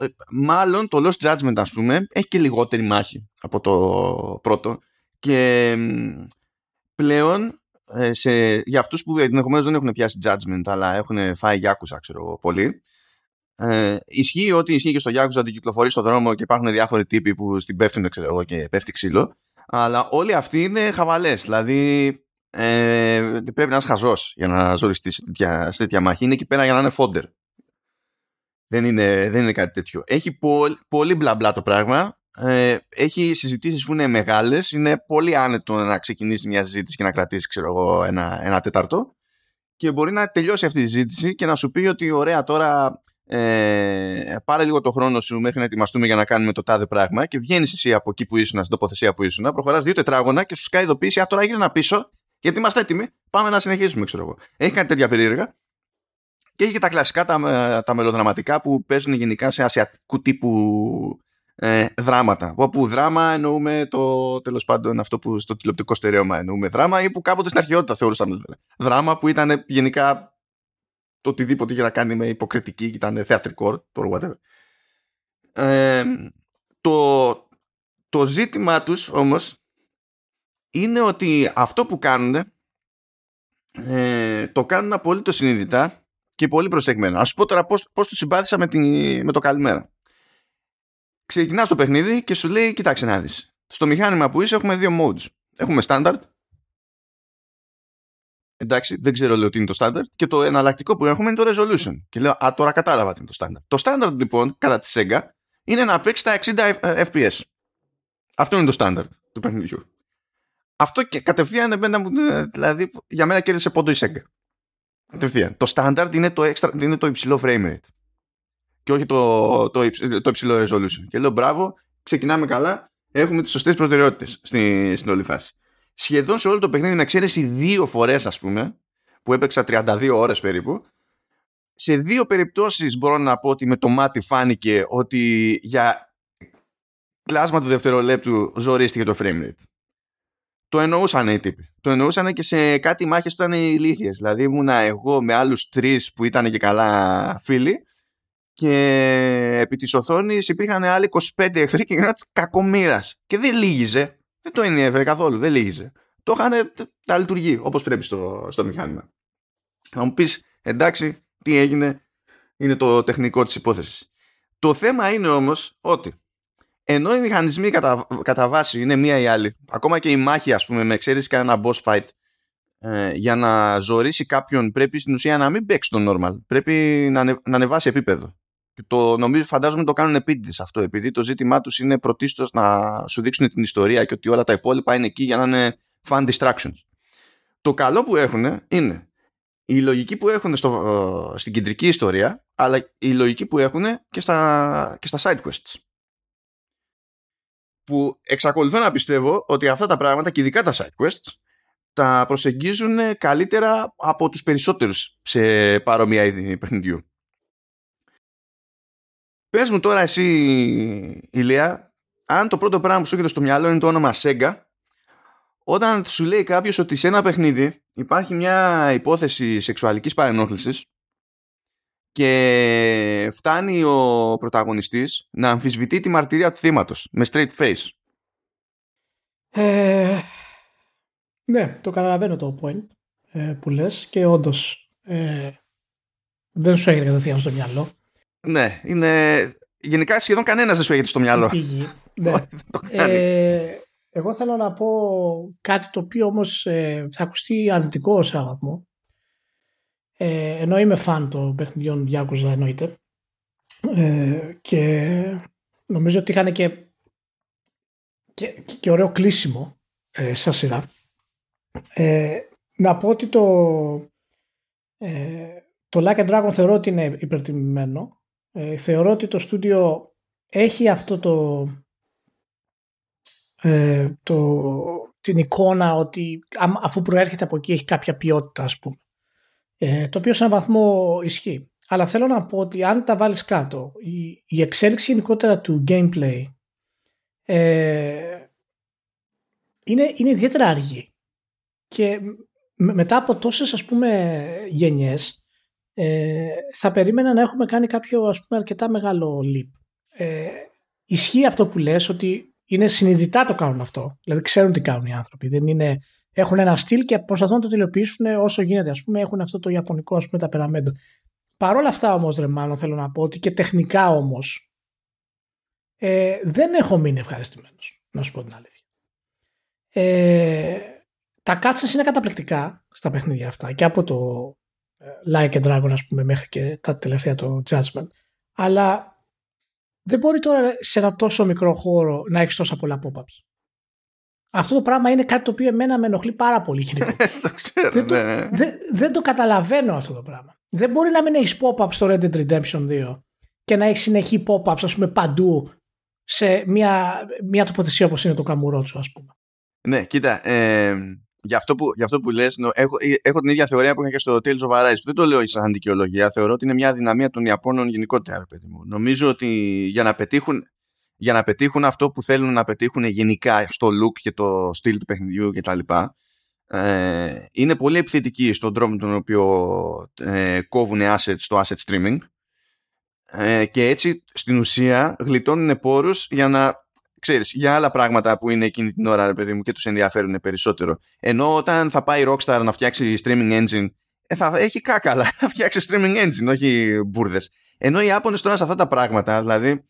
ε, μάλλον το Lost Judgment, ας πούμε, έχει και λιγότερη μάχη από το πρώτο και πλέον ε, σε, για αυτούς που ενδεχομένως δεν έχουν πιάσει judgment αλλά έχουν φάει Yakuza ξέρω πολύ ε, ισχύει ότι ισχύει και στο Yakuza ότι κυκλοφορεί στον δρόμο και υπάρχουν διάφοροι τύποι που στην πέφτουν ξέρω εγώ και πέφτει ξύλο αλλά όλοι αυτοί είναι χαβαλές. Δηλαδή ε, πρέπει να είσαι χαζός για να ζοριστείς σε τέτοια, σε τέτοια μάχη. Είναι εκεί πέρα για να είναι φόντερ. Δεν είναι, δεν είναι κάτι τέτοιο. Έχει πολύ, πολύ μπλα μπλα το πράγμα. Ε, έχει συζητήσεις που είναι μεγάλες. Είναι πολύ άνετο να ξεκινήσει μια συζήτηση και να κρατήσει ξέρω εγώ ένα, ένα τέταρτο. Και μπορεί να τελειώσει αυτή η συζήτηση και να σου πει ότι ωραία τώρα ε, πάρε λίγο το χρόνο σου μέχρι να ετοιμαστούμε για να κάνουμε το τάδε πράγμα και βγαίνεις εσύ από εκεί που ήσουν, στην τοποθεσία που ήσουν, προχωράς δύο τετράγωνα και σου σκάει ειδοποίηση. Α τώρα να πίσω, γιατί είμαστε έτοιμοι, πάμε να συνεχίσουμε, ξέρω εγώ. Έχει κάτι τέτοια περίεργα. Και έχει και τα κλασικά, τα, τα μελοδραματικά που παίζουν γενικά σε ασιατικού τύπου ε, δράματα. Όπου δράμα εννοούμε το τέλος πάντων αυτό που στο τηλεοπτικό στερέωμα εννοούμε δράμα ή που κάποτε στην αρχαιότητα θεωρούσαμε δράμα που ήταν γενικά το οτιδήποτε είχε να κάνει με υποκριτική και ήταν θεατρικό, το whatever. Ε, το, το ζήτημα τους όμως είναι ότι αυτό που κάνουν ε, το κάνουν απολύτω συνειδητά και πολύ προσεγμένο. Α σου πω τώρα πώς, πώς το συμπάθησα με, τη, με το καλημέρα. Ξεκινάς το παιχνίδι και σου λέει, κοιτάξτε να δεις. Στο μηχάνημα που είσαι έχουμε δύο modes. Έχουμε standard. Εντάξει, δεν ξέρω λέω τι είναι το standard. Και το εναλλακτικό που έχουμε είναι το resolution. Και λέω, Α, τώρα κατάλαβα τι είναι το standard. Το standard λοιπόν, κατά τη Sega, είναι να παίξει τα 60 FPS. Αυτό είναι το standard του παιχνιδιού. Αυτό και κατευθείαν εμένα μου, δηλαδή για μένα κέρδισε πόντο η Sega. Κατευθείαν. Το standard είναι το, extra, είναι το υψηλό frame rate. Και όχι το, το, το υψηλό resolution. Και λέω μπράβο, ξεκινάμε καλά, έχουμε τις σωστές προτεραιότητες στην, στην όλη φάση. Σχεδόν σε όλο το παιχνίδι με εξαίρεση δύο φορές ας πούμε, που έπαιξα 32 ώρες περίπου, σε δύο περιπτώσεις μπορώ να πω ότι με το μάτι φάνηκε ότι για κλάσμα του δευτερολέπτου ζορίστηκε το frame rate το εννοούσαν οι τύποι. Το εννοούσαν και σε κάτι μάχες που ήταν ηλίθιες. Δηλαδή ήμουνα εγώ με άλλους τρεις που ήταν και καλά φίλοι και επί της οθόνης υπήρχαν άλλοι 25 εχθροί και γινόταν κακομοίρας. Και δεν λύγιζε. Δεν το ενδιαφέρε καθόλου. Δεν λύγιζε. Το είχαν τα λειτουργεί όπως πρέπει στο, στο μηχάνημα. Θα μου πεις εντάξει τι έγινε είναι το τεχνικό της υπόθεσης. Το θέμα είναι όμως ότι ενώ οι μηχανισμοί κατά, κατά βάση είναι μία ή άλλη, ακόμα και η μάχη, ας πούμε, με εξαίρεση κανένα boss fight, ε, για να ζωρίσει κάποιον πρέπει στην ουσία να μην παίξει το normal. Πρέπει να, να ανεβάσει επίπεδο. Και το νομίζω, φαντάζομαι το κάνουν επίτηδες αυτό, επειδή το ζήτημά τους είναι πρωτίστως να σου δείξουν την ιστορία και ότι όλα τα υπόλοιπα είναι εκεί για να είναι fun distractions. Το καλό που έχουν είναι η λογική που έχουν στο, στην κεντρική ιστορία, αλλά η λογική που έχουν και στα, και στα side quests που εξακολουθώ να πιστεύω ότι αυτά τα πράγματα και ειδικά τα side quests τα προσεγγίζουν καλύτερα από τους περισσότερους σε παρόμοια είδη παιχνιδιού. Πες μου τώρα εσύ Ηλία αν το πρώτο πράγμα που σου έρχεται στο μυαλό είναι το όνομα Sega όταν σου λέει κάποιος ότι σε ένα παιχνίδι υπάρχει μια υπόθεση σεξουαλικής παρενόχλησης και φτάνει ο πρωταγωνιστής να αμφισβητεί τη μαρτυρία του θύματος με straight face. Ε, ναι, το καταλαβαίνω το point ε, που λες και όντως ε, δεν σου έγινε κατευθείαν στο μυαλό. Ναι, είναι... Γενικά σχεδόν κανένας δεν σου έγινε στο μυαλό. Πήγη. ναι. (laughs) ε, εγώ θέλω να πω κάτι το οποίο όμως ε, θα ακουστεί αρνητικό σε βαθμό ε, ενώ είμαι φαν των παιχνιδιών Yakuza εννοείται. Ε, και νομίζω ότι είχαν και, και, και ωραίο κλείσιμο ε, σαν σειρά. Ε, να πω ότι το, ε, το Like a Dragon θεωρώ ότι είναι υπερτιμημένο. Ε, θεωρώ ότι το στούντιο έχει αυτό το, ε, το την εικόνα ότι αφού προέρχεται από εκεί έχει κάποια ποιότητα ας πούμε. Ε, το οποίο σε έναν βαθμό ισχύει. Αλλά θέλω να πω ότι αν τα βάλεις κάτω, η, η εξέλιξη γενικότερα του gameplay ε, είναι, είναι ιδιαίτερα αργή. Και μετά από τόσες ας πούμε γενιές ε, θα περίμενα να έχουμε κάνει κάποιο ας πούμε αρκετά μεγάλο leap. Ε, ισχύει αυτό που λες ότι είναι συνειδητά το κάνουν αυτό. Δηλαδή ξέρουν τι κάνουν οι άνθρωποι. Δεν είναι έχουν ένα στυλ και προσπαθούν να το τελειοποιήσουν όσο γίνεται. Α πούμε, έχουν αυτό το ιαπωνικό ας πούμε, ταπεραμέντο. Παρ' όλα αυτά όμως, ρε μάλλον θέλω να πω ότι και τεχνικά όμως ε, δεν έχω μείνει ευχαριστημένος. Να σου πω την αλήθεια. Ε, τα cutscenes είναι καταπληκτικά στα παιχνίδια αυτά και από το ε, Like a Dragon ας πούμε μέχρι και τα τελευταία το Judgment αλλά δεν μπορεί τώρα σε ένα τόσο μικρό χώρο να έχεις τόσα πολλά pop-ups. Αυτό το πράγμα είναι κάτι το οποίο εμένα με ενοχλεί πάρα πολύ (laughs) το ξέρω, δεν, ναι. το, δεν, δεν το καταλαβαίνω αυτό το πράγμα. Δεν μπορεί να μην έχεις pop-up στο Red Dead Redemption 2 και να έχεις συνεχή pop-ups ας πούμε παντού σε μια, μια τοποθεσία όπως είναι το Καμουρότσο ας πούμε. Ναι, κοίτα, ε, για αυτό που, για αυτό που λες, έχω, έχω την ίδια θεωρία που είχα και στο Tales of Arise. Δεν το λέω σαν δικαιολογία. Θεωρώ ότι είναι μια δυναμία των Ιαπώνων γενικότερα, παιδί μου. Νομίζω ότι για να πετύχουν, για να πετύχουν αυτό που θέλουν να πετύχουν γενικά στο look και το στυλ του παιχνιδιού κτλ. Ε, είναι πολύ επιθετικοί στον τρόπο με τον οποίο ε, κόβουν assets στο asset streaming ε, και έτσι στην ουσία γλιτώνουν πόρους για να ξέρεις, για άλλα πράγματα που είναι εκείνη την ώρα, ρε παιδί μου, και τους ενδιαφέρουν περισσότερο. Ενώ όταν θα πάει η Rockstar να φτιάξει streaming engine, ε, θα έχει κάκαλα (laughs) θα φτιάξει streaming engine, όχι μπουρδες. Ενώ οι Άπωνες τώρα σε αυτά τα πράγματα, δηλαδή,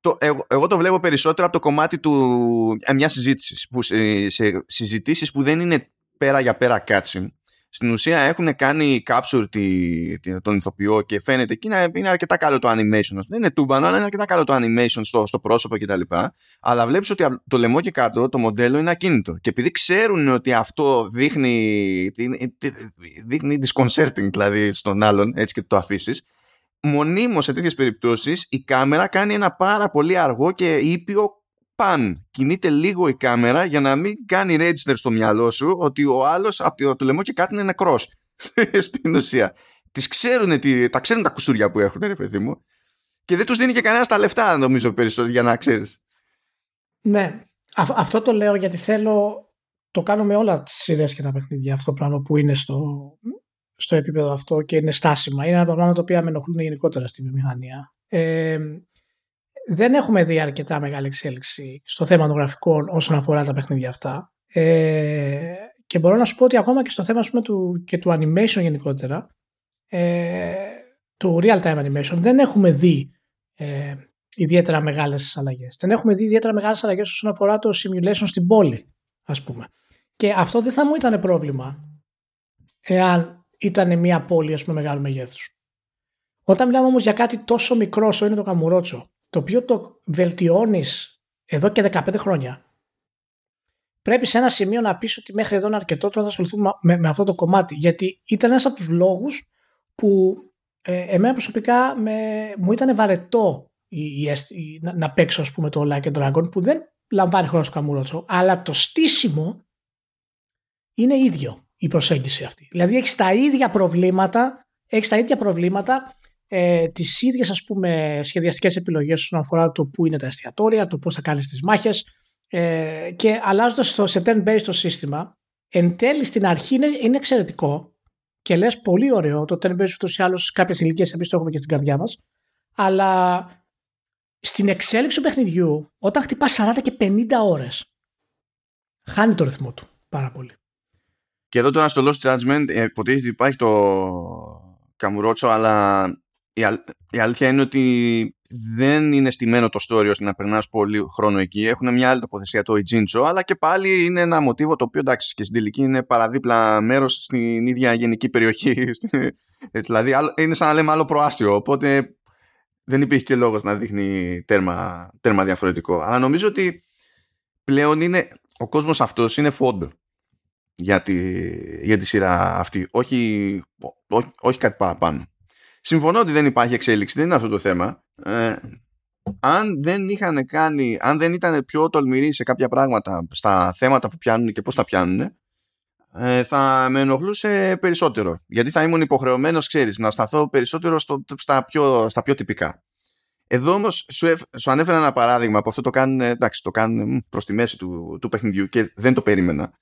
το, εγώ, εγώ, το βλέπω περισσότερο από το κομμάτι του ε, μια συζήτησης. Που σε, σε συζητήσεις που δεν είναι πέρα για πέρα κάτσι στην ουσία έχουν κάνει capture τη, τη, τον ηθοποιό και φαίνεται και είναι, είναι αρκετά καλό το animation. Δεν είναι τούμπανο, αλλά είναι αρκετά καλό το animation στο, στο πρόσωπο κτλ. Αλλά βλέπεις ότι το λαιμό και κάτω το μοντέλο είναι ακίνητο. Και επειδή ξέρουν ότι αυτό δείχνει, δείχνει disconcerting δηλαδή στον άλλον, έτσι και το αφήσεις, μονίμως σε τέτοιες περιπτώσεις η κάμερα κάνει ένα πάρα πολύ αργό και ήπιο παν. Κινείται λίγο η κάμερα για να μην κάνει register στο μυαλό σου ότι ο άλλος από το λαιμό και κάτι είναι νεκρός (laughs) στην ουσία. Τις ξέρουν, τα ξέρουν τα κουσούρια που έχουν, ρε παιδί μου. Και δεν τους δίνει και κανένας τα λεφτά, νομίζω, περισσότερο για να ξέρεις. Ναι. αυτό το λέω γιατί θέλω. Το κάνω με όλα τις σειρές και τα παιχνίδια. Αυτό το πράγμα που είναι στο, στο επίπεδο αυτό και είναι στάσιμα. Είναι ένα από τα πράγματα τα οποία με ενοχλούν γενικότερα στη βιομηχανία. Ε, δεν έχουμε δει αρκετά μεγάλη εξέλιξη στο θέμα των γραφικών όσον αφορά τα παιχνίδια αυτά. Ε, και μπορώ να σου πω ότι ακόμα και στο θέμα πούμε, του, και του animation γενικότερα, ε, του real time animation, δεν έχουμε δει ε, ιδιαίτερα μεγάλες αλλαγές. Δεν έχουμε δει ιδιαίτερα μεγάλες αλλαγές όσον αφορά το simulation στην πόλη, ας πούμε. Και αυτό δεν θα μου ήταν πρόβλημα εάν ήταν μια πόλη ας πούμε, μεγάλου μεγέθους. Όταν μιλάμε όμως για κάτι τόσο μικρό όσο είναι το Καμουρότσο το οποίο το βελτιώνεις εδώ και 15 χρόνια. Πρέπει σε ένα σημείο να πεις ότι μέχρι εδώ είναι αρκετό, τώρα θα ασχοληθούμε με, με αυτό το κομμάτι. Γιατί ήταν ένας από τους λόγους που ε, εμένα προσωπικά με, μου ήταν βαρετό η, η, να, να παίξω ας πούμε το Like a Dragon που δεν λαμβάνει χρόνο καμουρότσο, αλλά το στήσιμο είναι ίδιο η προσέγγιση αυτή. Δηλαδή έχεις τα ίδια προβλήματα, έχεις τα ίδια προβλήματα ε, τις ίδιες ας πούμε σχεδιαστικές επιλογές όσον αφορά το που είναι τα εστιατόρια, το πώς θα κάνεις τις μάχες ε, και αλλάζοντας το, σε turn-based το σύστημα εν τέλει στην αρχή είναι, είναι εξαιρετικό και λες πολύ ωραίο το turn-based ούτως ή άλλως κάποιες ηλικίες εμείς το έχουμε και στην καρδιά μας αλλά στην εξέλιξη του παιχνιδιού όταν χτυπάς 40 και 50 ώρες χάνει το ρυθμό του πάρα πολύ. Και εδώ τώρα στο Lost Judgment ε, υποτίθεται ότι υπάρχει το Καμουρότσο αλλά η, η αλήθεια είναι ότι δεν είναι στημένο το story ώστε να περνάς πολύ χρόνο εκεί. Έχουν μια άλλη τοποθεσία το Ιτζίντσο, αλλά και πάλι είναι ένα μοτίβο το οποίο εντάξει και στην τελική είναι παραδίπλα μέρος στην ίδια γενική περιοχή. (laughs) δηλαδή είναι σαν να λέμε άλλο προάστιο. Οπότε δεν υπήρχε και λόγος να δείχνει τέρμα, τέρμα διαφορετικό. Αλλά νομίζω ότι πλέον είναι, ο κόσμος αυτός είναι φόντο για τη, για τη σειρά αυτή. Όχι, όχι, όχι κάτι παραπάνω. Συμφωνώ ότι δεν υπάρχει εξέλιξη, δεν είναι αυτό το θέμα. Ε, αν δεν είχαν κάνει, αν δεν ήταν πιο τολμηροί σε κάποια πράγματα στα θέματα που πιάνουν και πώς τα πιάνουν, ε, θα με ενοχλούσε περισσότερο. Γιατί θα ήμουν υποχρεωμένος, ξέρεις, να σταθώ περισσότερο στο, στα, πιο, στα πιο τυπικά. Εδώ όμως σου, σου ανέφερα ένα παράδειγμα που αυτό το κάνουν, εντάξει, το κάνουν προς τη μέση του, του παιχνιδιού και δεν το περίμενα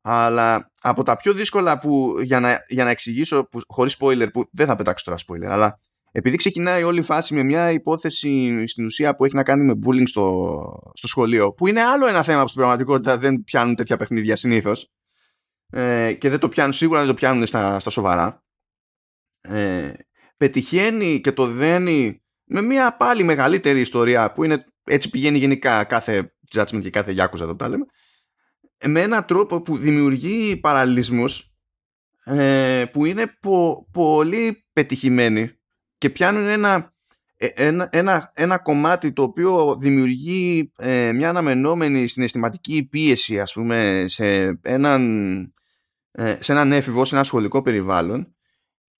αλλά από τα πιο δύσκολα που για να, για να εξηγήσω που, χωρίς spoiler που δεν θα πετάξω τώρα spoiler αλλά επειδή ξεκινάει όλη η φάση με μια υπόθεση στην ουσία που έχει να κάνει με bullying στο, στο σχολείο που είναι άλλο ένα θέμα που στην πραγματικότητα δεν πιάνουν τέτοια παιχνίδια συνήθως. ε, και δεν το πιάνουν, σίγουρα δεν το πιάνουν στα, στα σοβαρά ε, πετυχαίνει και το δένει με μια πάλι μεγαλύτερη ιστορία που είναι έτσι πηγαίνει γενικά κάθε judgment και κάθε Yakuza το τα λέμε με έναν τρόπο που δημιουργεί παραλληλισμούς ε, που είναι πολύ πετυχημένοι και πιάνουν ένα, ε, ένα, ένα, ένα κομμάτι το οποίο δημιουργεί ε, μια αναμενόμενη συναισθηματική πίεση ας πούμε σε έναν, ε, σε έναν έφηβο, σε ένα σχολικό περιβάλλον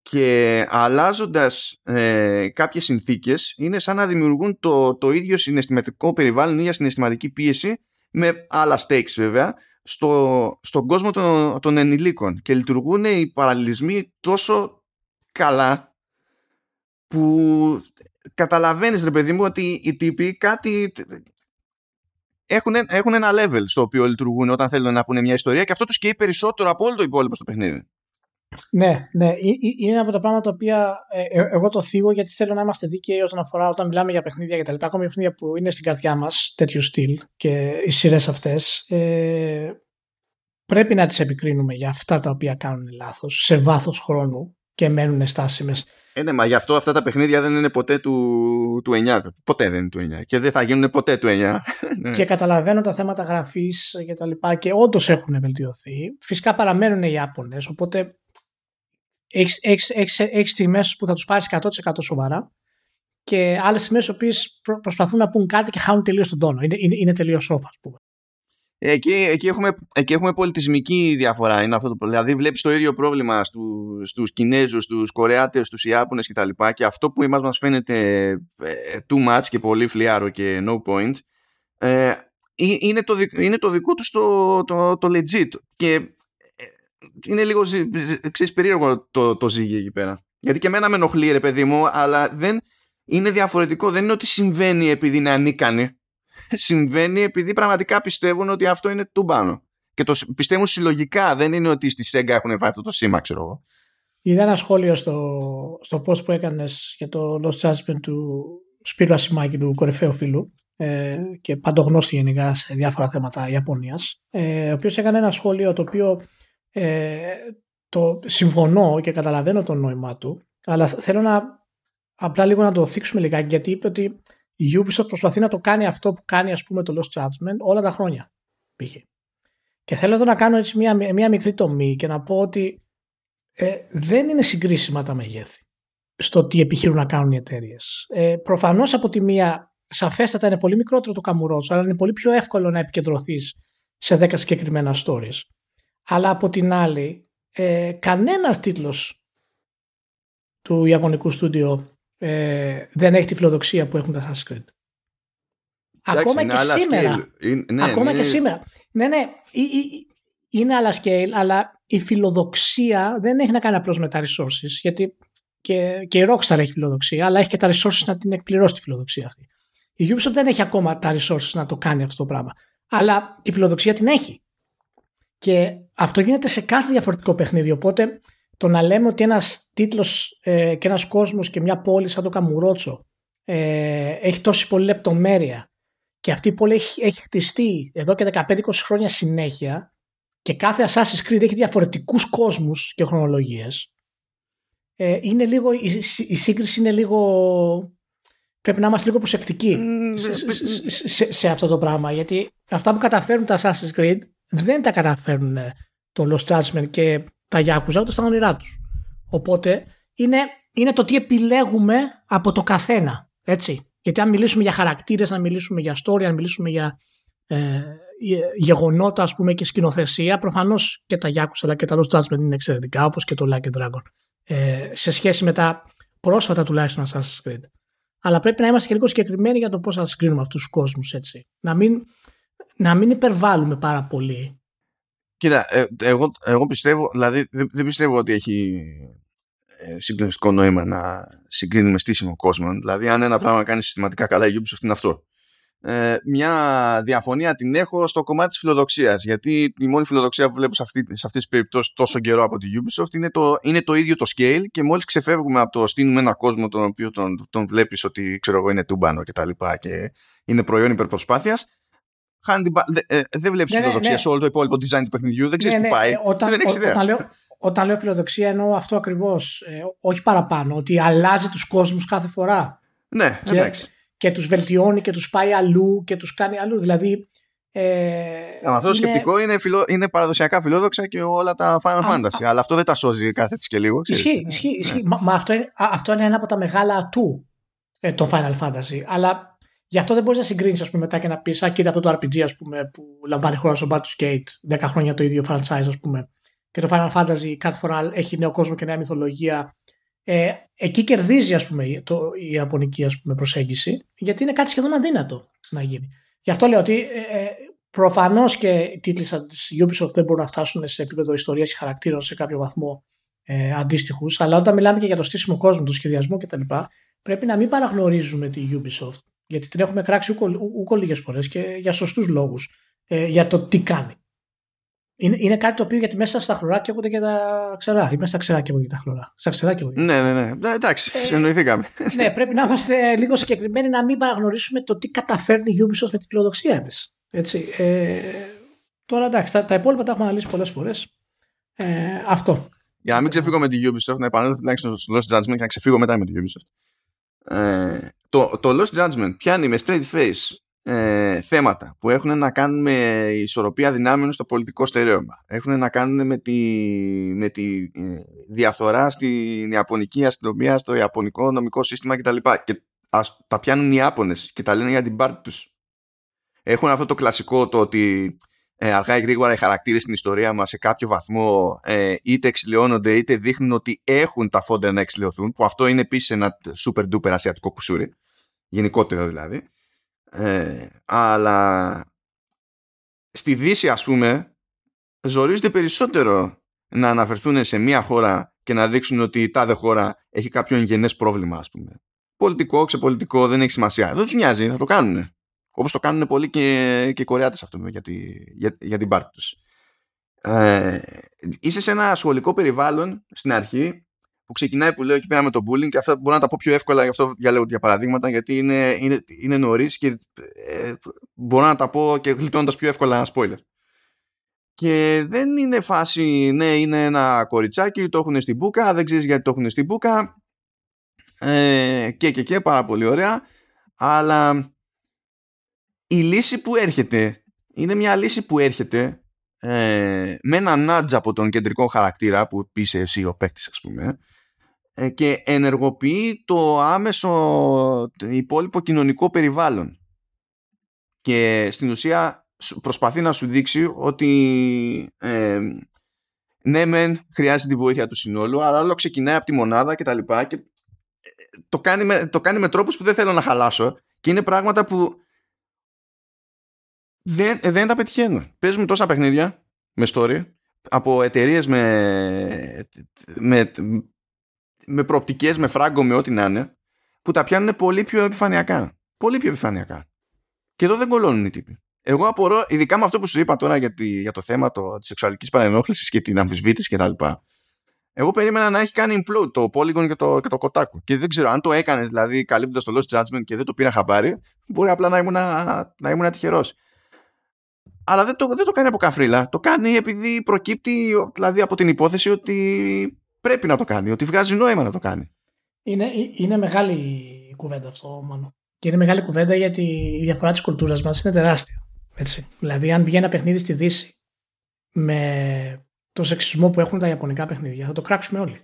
και αλλάζοντας ε, κάποιες συνθήκες είναι σαν να δημιουργούν το, το ίδιο συναισθηματικό περιβάλλον ή για συναισθηματική πίεση με άλλα stakes βέβαια στο, στον κόσμο των, των ενηλίκων και λειτουργούν οι παραλληλισμοί τόσο καλά που καταλαβαίνεις ρε παιδί μου ότι οι τύποι κάτι έχουν, έχουν ένα level στο οποίο λειτουργούν όταν θέλουν να πούνε μια ιστορία και αυτό τους καίει περισσότερο από όλο το υπόλοιπο στο παιχνίδι. Ναι, ναι. Είναι από τα πράγματα τα οποία ε, ε, εγώ το θίγω γιατί θέλω να είμαστε δίκαιοι όταν αφορά όταν μιλάμε για παιχνίδια και τα λοιπά. Ακόμη παιχνίδια που είναι στην καρδιά μας, τέτοιου στυλ και οι σειρές αυτές. Ε, πρέπει να τις επικρίνουμε για αυτά τα οποία κάνουν λάθος σε βάθος χρόνου και μένουν στάσιμες. Ε, ναι, μα γι' αυτό αυτά τα παιχνίδια δεν είναι ποτέ του, του 9. Ποτέ δεν είναι του 9. Και δεν θα γίνουν ποτέ του 9. Ναι. (laughs) και καταλαβαίνω τα θέματα γραφής και τα λοιπά και όντως έχουν βελτιωθεί. Φυσικά παραμένουν οι Ιάπωνες, οπότε έχεις στιγμές που θα τους πάρεις 100% σοβαρά και άλλες στιγμές που προσπαθούν να πούν κάτι και χάνουν τελείως τον τόνο. Είναι, είναι, είναι τελείως σόφα, πούμε. Ε, εκεί, εκεί, έχουμε, εκεί έχουμε πολιτισμική διαφορά. Είναι αυτό το, δηλαδή βλέπεις το ίδιο πρόβλημα στου, στους Κινέζους, στους Κορεάτες, στους Ιάπωνες κτλ. Και, και αυτό που εμάς μας φαίνεται ε, too much και πολύ φλιάρο και no point ε, είναι, το, είναι το δικό τους το, το, το legit. Και είναι λίγο ξέρεις, περίεργο το, το ζύγι εκεί πέρα. Γιατί και εμένα με ενοχλεί ρε παιδί μου, αλλά δεν είναι διαφορετικό. Δεν είναι ότι συμβαίνει επειδή είναι ανίκανοι. (laughs) συμβαίνει επειδή πραγματικά πιστεύουν ότι αυτό είναι τούμπανο. Και το πιστεύουν συλλογικά. Δεν είναι ότι στη ΣΕΓΚΑ έχουν φάει αυτό το σήμα, ξέρω εγώ. Είδα ένα σχόλιο στο, στο post που έκανες για το Lost Judgment του Σπύρου Ασημάκη, του κορυφαίου φίλου ε, και παντογνώστη γενικά σε διάφορα θέματα Ιαπωνίας, ε, ο οποίος έκανε ένα σχόλιο το οποίο ε, το συμφωνώ και καταλαβαίνω το νόημά του, αλλά θέλω να απλά λίγο να το θίξουμε λιγάκι γιατί είπε ότι η Ubisoft προσπαθεί να το κάνει αυτό που κάνει ας πούμε το Lost Judgment όλα τα χρόνια π.χ. Και θέλω εδώ να κάνω έτσι μια, μια μικρή τομή και να πω ότι ε, δεν είναι συγκρίσιμα τα μεγέθη στο τι επιχείρουν να κάνουν οι εταιρείες. Ε, Προφανώς από τη μία, σαφέστατα είναι πολύ μικρότερο το καμουρότσο, αλλά είναι πολύ πιο εύκολο να επικεντρωθείς σε 10 συγκεκριμένα stories. Αλλά από την άλλη, ε, κανένας τίτλος του Ιαπωνικού στούντιο ε, δεν έχει τη φιλοδοξία που έχουν τα Assassin's Creed. Ακόμα και σήμερα. ναι, ακόμα και σήμερα. Ναι, ναι, είναι άλλα scale, αλλά η φιλοδοξία δεν έχει να κάνει απλώς με τα resources, γιατί και, και η Rockstar έχει φιλοδοξία, αλλά έχει και τα resources να την εκπληρώσει τη φιλοδοξία αυτή. Η Ubisoft δεν έχει ακόμα τα resources να το κάνει αυτό το πράγμα. Αλλά τη φιλοδοξία την έχει. Και αυτό γίνεται σε κάθε διαφορετικό παιχνίδι. Οπότε το να λέμε ότι ένας τίτλος ε, και ένας κόσμος και μια πόλη σαν το Καμουρότσο ε, έχει τόση πολλή λεπτομέρεια και αυτή η πόλη έχει, έχει χτιστεί εδώ και 15-20 χρόνια συνέχεια και κάθε Assassin's Creed έχει διαφορετικούς κόσμους και χρονολογίες ε, είναι λίγο, η, η, σύγκριση είναι λίγο πρέπει να είμαστε λίγο προσεκτικοί σε, σε, σε, αυτό το πράγμα γιατί αυτά που καταφέρουν τα Assassin's Creed δεν τα καταφέρνουν ε, το Lost Judgment και τα Yakuza ούτε στα όνειρά τους. Οπότε είναι, είναι το τι επιλέγουμε από το καθένα. Έτσι. Γιατί αν μιλήσουμε για χαρακτήρες, αν μιλήσουμε για story, αν μιλήσουμε για ε, γεγονότα ας πούμε και σκηνοθεσία, προφανώς και τα Yakuza αλλά και τα Lost Judgment είναι εξαιρετικά όπως και το Like Dragon ε, σε σχέση με τα πρόσφατα τουλάχιστον Assassin's Creed. Αλλά πρέπει να είμαστε και λίγο συγκεκριμένοι για το πώς θα συγκρίνουμε αυτούς τους κόσμους έτσι. Να μην να μην υπερβάλλουμε πάρα πολύ. Κοίτα, ε, εγώ, εγώ πιστεύω, δηλαδή δεν, πιστεύω ότι έχει ε, συγκλονιστικό νόημα να συγκρίνουμε στήσιμο κόσμο. Δηλαδή, αν ένα πράγμα κάνει συστηματικά καλά η Ubisoft είναι αυτό. Ε, μια διαφωνία την έχω στο κομμάτι της φιλοδοξίας γιατί η μόνη φιλοδοξία που βλέπω σε αυτή, σε αυτές τις περιπτώσεις τόσο καιρό από τη Ubisoft είναι το, είναι το ίδιο το scale και μόλις ξεφεύγουμε από το στείλουμε ένα κόσμο τον οποίο τον, τον βλέπεις ότι ξέρω εγώ είναι τούμπανο και τα λοιπά και είναι προϊόν υπερπροσπάθειας χάνει ε, δεν βλέπεις ναι, ναι, φιλοδοξία ναι. σε όλο το υπόλοιπο design του παιχνιδιού, δεν ξέρεις ναι, που ναι, πάει. Ε, όταν, δεν ιδέα. Όταν λέω, όταν λέω φιλοδοξία εννοώ αυτό ακριβώς. Ε, όχι παραπάνω. Ότι αλλάζει τους κόσμους κάθε φορά. Ναι, και, εντάξει. Και τους βελτιώνει και τους πάει αλλού και τους κάνει αλλού. Δηλαδή. Ε, αυτό το σκεπτικό είναι, φιλο, είναι παραδοσιακά φιλόδοξα και όλα τα Final Fantasy. αλλά αυτό δεν τα σώζει κάθε τη και λίγο. Ισχύει, ισχύει. ισχύει. Μα, μα αυτό, είναι, αυτό είναι ένα από τα μεγάλα του ε, των Final Fantasy. Αλλά Γι' αυτό δεν μπορείς να συγκρίνεις, ας πούμε, μετά και να πεις: Α, κοίτα αυτό το RPG, ας πούμε, που λαμβάνει χώρα στο Baldur's Gate 10 χρόνια το ίδιο franchise, ας πούμε. Και το Final Fantasy κάθε φορά έχει νέο κόσμο και νέα μυθολογία. Ε, εκεί κερδίζει, ας πούμε, το, η ιαπωνική ας πούμε, προσέγγιση, γιατί είναι κάτι σχεδόν αδύνατο να γίνει. Γι' αυτό λέω ότι ε, ε Προφανώς και οι τίτλοι σαν της Ubisoft δεν μπορούν να φτάσουν σε επίπεδο ιστορίας ή χαρακτήρων σε κάποιο βαθμό ε, αντίστοιχους, αλλά όταν μιλάμε και για το στήσιμο κόσμο, το σχεδιασμό κτλ., πρέπει να μην παραγνωρίζουμε τη Ubisoft. Γιατί την έχουμε κράξει ούκο λίγες φορές και για σωστούς λόγους ε, για το τι κάνει. Είναι, είναι κάτι το οποίο γιατί μέσα στα χλωρά καίγονται και τα ξερά. Ή μέσα στα ξερά καίγονται και τα χλωρά. Στα ξερά καίγονται. Ναι, ναι, ναι. Εντάξει, ε, συνοηθήκαμε. Ναι, πρέπει να είμαστε λίγο συγκεκριμένοι να μην παραγνωρίσουμε το τι καταφέρνει η Ubisoft με την φιλοδοξία της. Έτσι. Ε, τώρα εντάξει, τα, τα υπόλοιπα τα έχουμε αναλύσει πολλές φορές. Ε, αυτό. Για να μην ξεφύγω με τη Ubisoft, να επανέλθω τουλάχιστον στο Lost Judgment και να ξεφύγω μετά με τη Ubisoft. Ε, το, το Lost Judgment πιάνει με straight face ε, θέματα που έχουν να κάνουν με ισορροπία δυνάμεων στο πολιτικό στερέωμα. Έχουν να κάνουν με τη, με τη ε, διαφθορά στην Ιαπωνική αστυνομία, στο Ιαπωνικό νομικό σύστημα κτλ. Και ας, τα πιάνουν οι Ιάπωνες και τα λένε για την πάρτη τους. Έχουν αυτό το κλασικό το ότι ε, αργά ή γρήγορα οι χαρακτήρες στην ιστορία μας σε κάποιο βαθμό ε, είτε εξηλαιώνονται είτε δείχνουν ότι έχουν τα φόντα να εξηλαιωθούν που αυτό είναι επίσης ένα super duper ασιατικό κουσούρι γενικότερο δηλαδή ε, αλλά στη Δύση ας πούμε ζορίζονται περισσότερο να αναφερθούν σε μία χώρα και να δείξουν ότι η τάδε χώρα έχει κάποιο εγγενές πρόβλημα ας πούμε. Πολιτικό, ξεπολιτικό, δεν έχει σημασία. Δεν τους νοιάζει, θα το κάνουν. Όπως το κάνουν πολλοί και, και οι Κορεάτες αυτό για, τη, για, για την πάρτη τους. Ε, είσαι σε ένα σχολικό περιβάλλον στην αρχή που ξεκινάει που λέω εκεί πέρα με το bullying και αυτά μπορώ να τα πω πιο εύκολα γι' αυτό διαλέγω για παραδείγματα γιατί είναι, είναι, είναι νωρίς και ε, μπορώ να τα πω και γλιτώνοντας πιο εύκολα ένα spoiler. Και δεν είναι φάση, ναι, είναι ένα κοριτσάκι, το έχουν στην μπουκα, δεν ξέρεις γιατί το έχουν στην μπουκα. Ε, και και και πάρα πολύ ωραία. Αλλά η λύση που έρχεται είναι μια λύση που έρχεται ε, με ένα νάτζ από τον κεντρικό χαρακτήρα που είσαι εσύ ο παίκτης, ας πούμε ε, και ενεργοποιεί το άμεσο υπόλοιπο κοινωνικό περιβάλλον. Και στην ουσία προσπαθεί να σου δείξει ότι ε, ναι μεν χρειάζεται τη βοήθεια του συνόλου αλλά άλλο ξεκινάει από τη μονάδα και τα λοιπά και ε, το κάνει, με, το κάνει με τρόπους που δεν θέλω να χαλάσω και είναι πράγματα που δεν, δεν τα πετυχαίνουν. Παίζουμε τόσα παιχνίδια με story από εταιρείες με, με με προοπτικές, με φράγκο, με ό,τι να είναι, που τα πιάνουν πολύ πιο επιφανειακά. Πολύ πιο επιφανειακά. Και εδώ δεν κολώνουν οι τύποι. Εγώ απορώ, ειδικά με αυτό που σου είπα τώρα για, τη, για το θέμα το, της σεξουαλικής παρενόχλησης και την αμφισβήτηση κτλ. Εγώ περίμενα να έχει κάνει implode το Polygon και το, και το Kotaku. Και δεν ξέρω αν το έκανε δηλαδή καλύπτοντας το Lost Judgment και δεν το πήρα χαμπάρι, μπορεί απλά να ήμουν, να ήμουν τυχερός. Αλλά δεν το, δεν το κάνει από καφρίλα. Το κάνει επειδή προκύπτει δηλαδή από την υπόθεση ότι πρέπει να το κάνει, ότι βγάζει νόημα να το κάνει. Είναι, είναι μεγάλη κουβέντα αυτό μόνο. Και είναι μεγάλη κουβέντα γιατί η διαφορά της κουλτούρας μας είναι τεράστια. Έτσι. Δηλαδή, αν βγει ένα παιχνίδι στη Δύση με το σεξισμό που έχουν τα Ιαπωνικά παιχνίδια, θα το κράξουμε όλοι.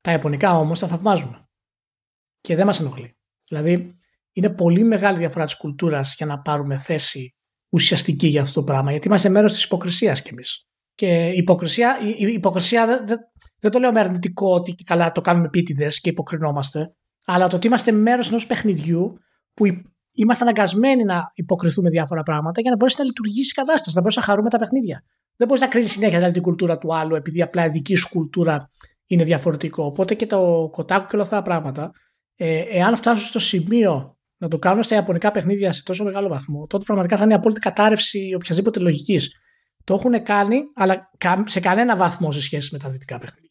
Τα Ιαπωνικά όμως τα θαυμάζουμε. Και δεν μας ενοχλεί. Δηλαδή, είναι πολύ μεγάλη διαφορά της κουλτούρας για να πάρουμε θέση ουσιαστική για αυτό το πράγμα. Γιατί είμαστε μέρος της υποκρισίας κι εμείς. Και η υποκρισία, η, η υποκρισία δεν, δεν το λέω με αρνητικό ότι καλά το κάνουμε επίτηδες και υποκρινόμαστε, αλλά το ότι είμαστε μέρος ενός παιχνιδιού που είμαστε αναγκασμένοι να υποκριθούμε διάφορα πράγματα για να μπορέσει να λειτουργήσει η κατάσταση, να μπορέσει να χαρούμε τα παιχνίδια. Δεν μπορείς να κρίνεις συνέχεια δηλαδή, την κουλτούρα του άλλου επειδή απλά η δική σου κουλτούρα είναι διαφορετικό. Οπότε και το κοτάκου και όλα αυτά τα πράγματα, ε, εάν φτάσουν στο σημείο να το κάνουν στα ιαπωνικά παιχνίδια σε τόσο μεγάλο βαθμό, τότε πραγματικά θα είναι απόλυτη κατάρρευση οποιασδήποτε λογικής. Το έχουν κάνει, αλλά σε κανένα βαθμό σε σχέση με τα δυτικά παιχνίδια.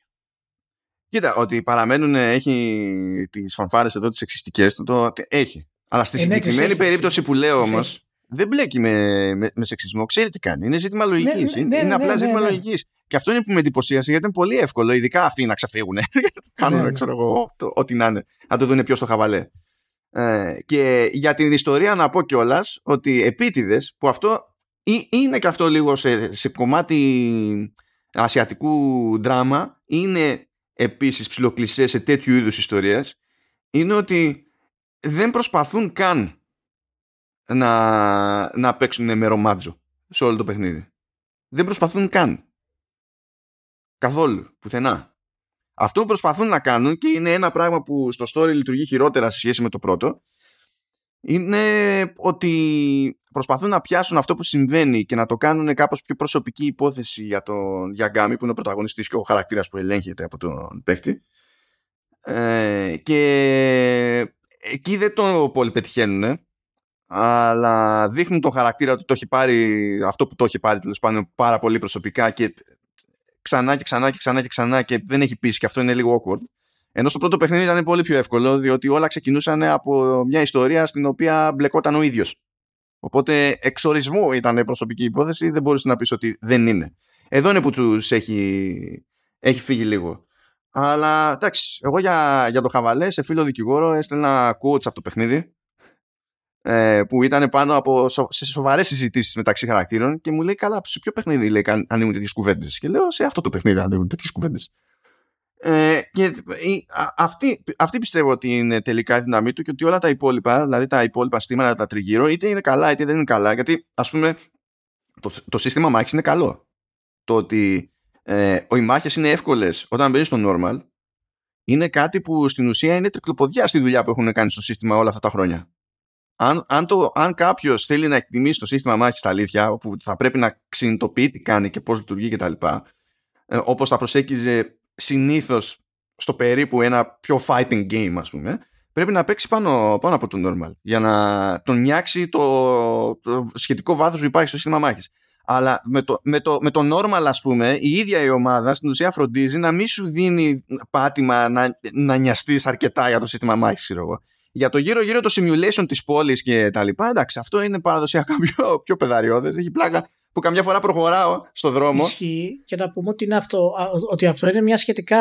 Κοίτα, ότι παραμένουν, έχει τις φανφάρες εδώ τις εξιστικέ του, το έχει. Αλλά στη ε, ναι, συγκεκριμένη περίπτωση που λέω όμως, δεν μπλέκει με, με, με, σεξισμό. Ξέρει τι κάνει. Είναι ζήτημα λογικής. Ναι, ναι, είναι, απλά ζήτημα λογικής. Και αυτό είναι που με εντυπωσίασε γιατί είναι πολύ εύκολο, ειδικά αυτοί να ξεφύγουν. (laughs) Κάνουν, ξέρω εγώ, ό,τι να είναι. Να το δουν πιο στο χαβαλέ. Ε, και για την ιστορία να πω κιόλας ότι επίτηδες, που αυτό είναι και αυτό λίγο σε, σε κομμάτι ασιατικού δράμα είναι επίσης ψιλοκλεισέ σε τέτοιου είδους ιστορίες είναι ότι δεν προσπαθούν καν να, να παίξουν με ρομάτζο σε όλο το παιχνίδι. Δεν προσπαθούν καν. Καθόλου, πουθενά. Αυτό που προσπαθούν να κάνουν και είναι ένα πράγμα που στο story λειτουργεί χειρότερα σε σχέση με το πρώτο είναι ότι προσπαθούν να πιάσουν αυτό που συμβαίνει και να το κάνουν κάπως πιο προσωπική υπόθεση για τον Γιαγκάμι που είναι ο πρωταγωνιστής και ο χαρακτήρας που ελέγχεται από τον παίκτη. Ε, και εκεί δεν το πολύ πετυχαίνουν αλλά δείχνουν τον χαρακτήρα ότι το έχει πάρει αυτό που το έχει πάρει τέλος πάντων πάρα πολύ προσωπικά και ξανά και ξανά και ξανά και ξανά και δεν έχει πείσει και αυτό είναι λίγο awkward. Ενώ στο πρώτο παιχνίδι ήταν πολύ πιο εύκολο διότι όλα ξεκινούσαν από μια ιστορία στην οποία μπλεκόταν ο ίδιος. Οπότε εξορισμού ήταν προσωπική υπόθεση δεν μπορούσε να πεις ότι δεν είναι. Εδώ είναι που τους έχει, έχει φύγει λίγο. Αλλά εντάξει, εγώ για, για το χαβαλέ σε φίλο δικηγόρο έστελνα coach από το παιχνίδι ε, που ήταν πάνω από σο, σε σοβαρές συζητήσεις μεταξύ χαρακτήρων και μου λέει: Καλά, σε ποιο παιχνίδι λέει, ανοίγουν τέτοιες κουβέντες. Και λέω: Σε αυτό το παιχνίδι ανοίγουν τέτοιες κουβέντες. Ε, και αυτή, αυτή πιστεύω ότι είναι τελικά η δύναμή του και ότι όλα τα υπόλοιπα, δηλαδή τα υπόλοιπα στήματα, τα τριγύρω, είτε είναι καλά είτε δεν είναι καλά. Γιατί, ας πούμε, το, το σύστημα μάχης είναι καλό. Το ότι ε, οι μάχες είναι εύκολες όταν μπαίνει στο normal είναι κάτι που στην ουσία είναι τρικλοποδιά στη δουλειά που έχουν κάνει στο σύστημα όλα αυτά τα χρόνια. Αν, αν, το, αν κάποιος θέλει να εκτιμήσει το σύστημα μάχης στα αλήθεια, όπου θα πρέπει να συνειδητοποιεί τι κάνει και πώς λειτουργεί κτλ., ε, όπως θα προσέγγιζε συνήθως στο περίπου ένα πιο fighting game, ας πούμε, πρέπει να παίξει πάνω, πάνω από το normal για να τον νιάξει το, το σχετικό βάθος που υπάρχει στο σύστημα μάχης. Αλλά με το, με, το, με το normal, ας πούμε, η ίδια η ομάδα στην ουσία φροντίζει να μην σου δίνει πάτημα να, να νοιαστείς αρκετά για το σύστημα μάχης, ξέρω εγώ. Για το γύρω-γύρω το simulation της πόλης και τα λοιπά, εντάξει, αυτό είναι παραδοσιακά (laughs) πιο, πιο παιδαριώδε. Έχει πλάκα που καμιά φορά προχωράω στο δρόμο. Ισχύει και να πούμε ότι, είναι αυτό, ότι αυτό είναι μια σχετικά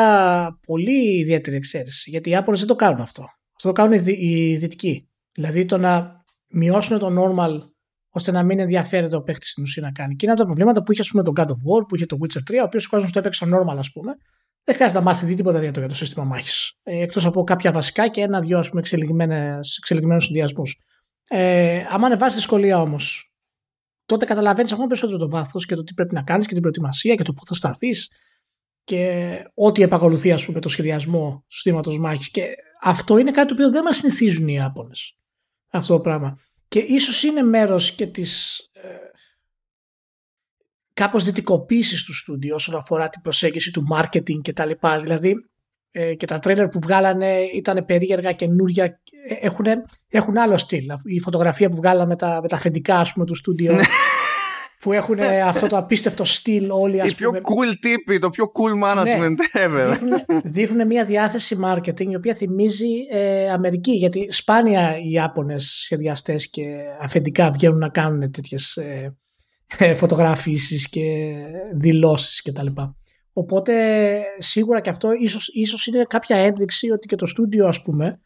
πολύ ιδιαίτερη εξαίρεση. Γιατί οι Άπωνες δεν το κάνουν αυτό. Αυτό το κάνουν οι, οι Δυτικοί. Δηλαδή το να μειώσουν το normal ώστε να μην ενδιαφέρεται ο παίχτης στην ουσία να κάνει. Και είναι από τα προβλήματα που είχε ας πούμε, τον God of War, που είχε το Witcher 3, ο οποίος ο κόσμος το έπαιξε normal, ας πούμε. Δεν χρειάζεται να μάθει τίποτα για το, για το σύστημα μάχης. Ε, Εκτός από κάποια βασικά και ένα-δυο εξελιγμένους συνδυασμούς. Ε, άμα ανεβάσεις δυσκολία όμως, τότε καταλαβαίνεις ακόμα περισσότερο το βάθος και το τι πρέπει να κάνεις και την προετοιμασία και το πού θα σταθείς και ό,τι επακολουθεί ας πούμε το σχεδιασμό του συστήματος μάχης. Και αυτό είναι κάτι το οποίο δεν μας συνηθίζουν οι Ιάπωνες. Αυτό το πράγμα και ίσως είναι μέρος και της ε, κάπως δυτικοποίησης του στούντιο όσον αφορά την προσέγγιση του marketing και τα λοιπά. Δηλαδή ε, και τα τρέλερ που βγάλανε ήταν περίεργα, καινούρια, ε, έχουν, έχουν άλλο στυλ. Η φωτογραφία που βγάλανε με τα, με τα αφεντικά ας πούμε, του στούντιο ναι που έχουν αυτό το απίστευτο στυλ όλοι. Ας Οι πιο cool τύποι, το πιο cool management ναι, ever. Δείχνουν, δείχνουν μια διάθεση marketing η οποία θυμίζει ε, Αμερική γιατί σπάνια οι Ιάπωνες σχεδιαστές και αφεντικά βγαίνουν να κάνουν τέτοιες ε, ε, φωτογραφίσεις και δηλώσεις κτλ. Οπότε σίγουρα και αυτό ίσως, ίσως είναι κάποια ένδειξη ότι και το στούντιο ας πούμε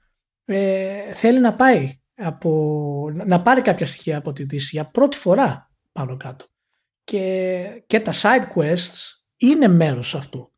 ε, θέλει να πάει από, να πάρει κάποια στοιχεία από τη Δύση για πρώτη φορά πάνω κάτω. Και, και τα side quests είναι μέρος αυτού.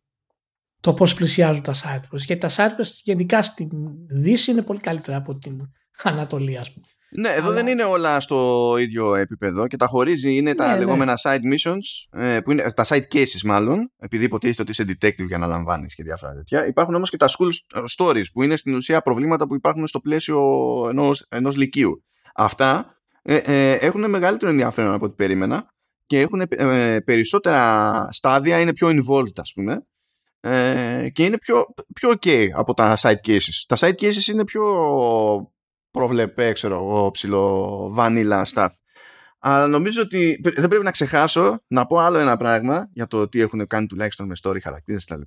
Το πώς πλησιάζουν τα side quests. Γιατί τα side quests γενικά στην Δύση είναι πολύ καλύτερα από την Ανατολή ας πούμε. Ναι, εδώ δεν είναι όλα στο ίδιο επίπεδο και τα χωρίζει. Είναι τα ναι, ναι. λεγόμενα side missions, ε, που είναι, τα side cases μάλλον, επειδή υποτίθεται ότι είσαι detective για να λαμβάνεις και διάφορα τέτοια. Υπάρχουν όμως και τα school stories, που είναι στην ουσία προβλήματα που υπάρχουν στο πλαίσιο ενός ενός λυκείου. Αυτά ε, ε, έχουν μεγαλύτερο ενδιαφέρον από ό,τι περίμενα και έχουν ε, περισσότερα στάδια, είναι πιο involved ας πούμε ε, και είναι πιο, πιο ok από τα side cases. Τα side cases είναι πιο προβλεπέ, ξέρω εγώ, ψηλό vanilla stuff. Αλλά νομίζω ότι δεν πρέπει να ξεχάσω να πω άλλο ένα πράγμα για το τι έχουν κάνει τουλάχιστον με story χαρακτήρες κτλ.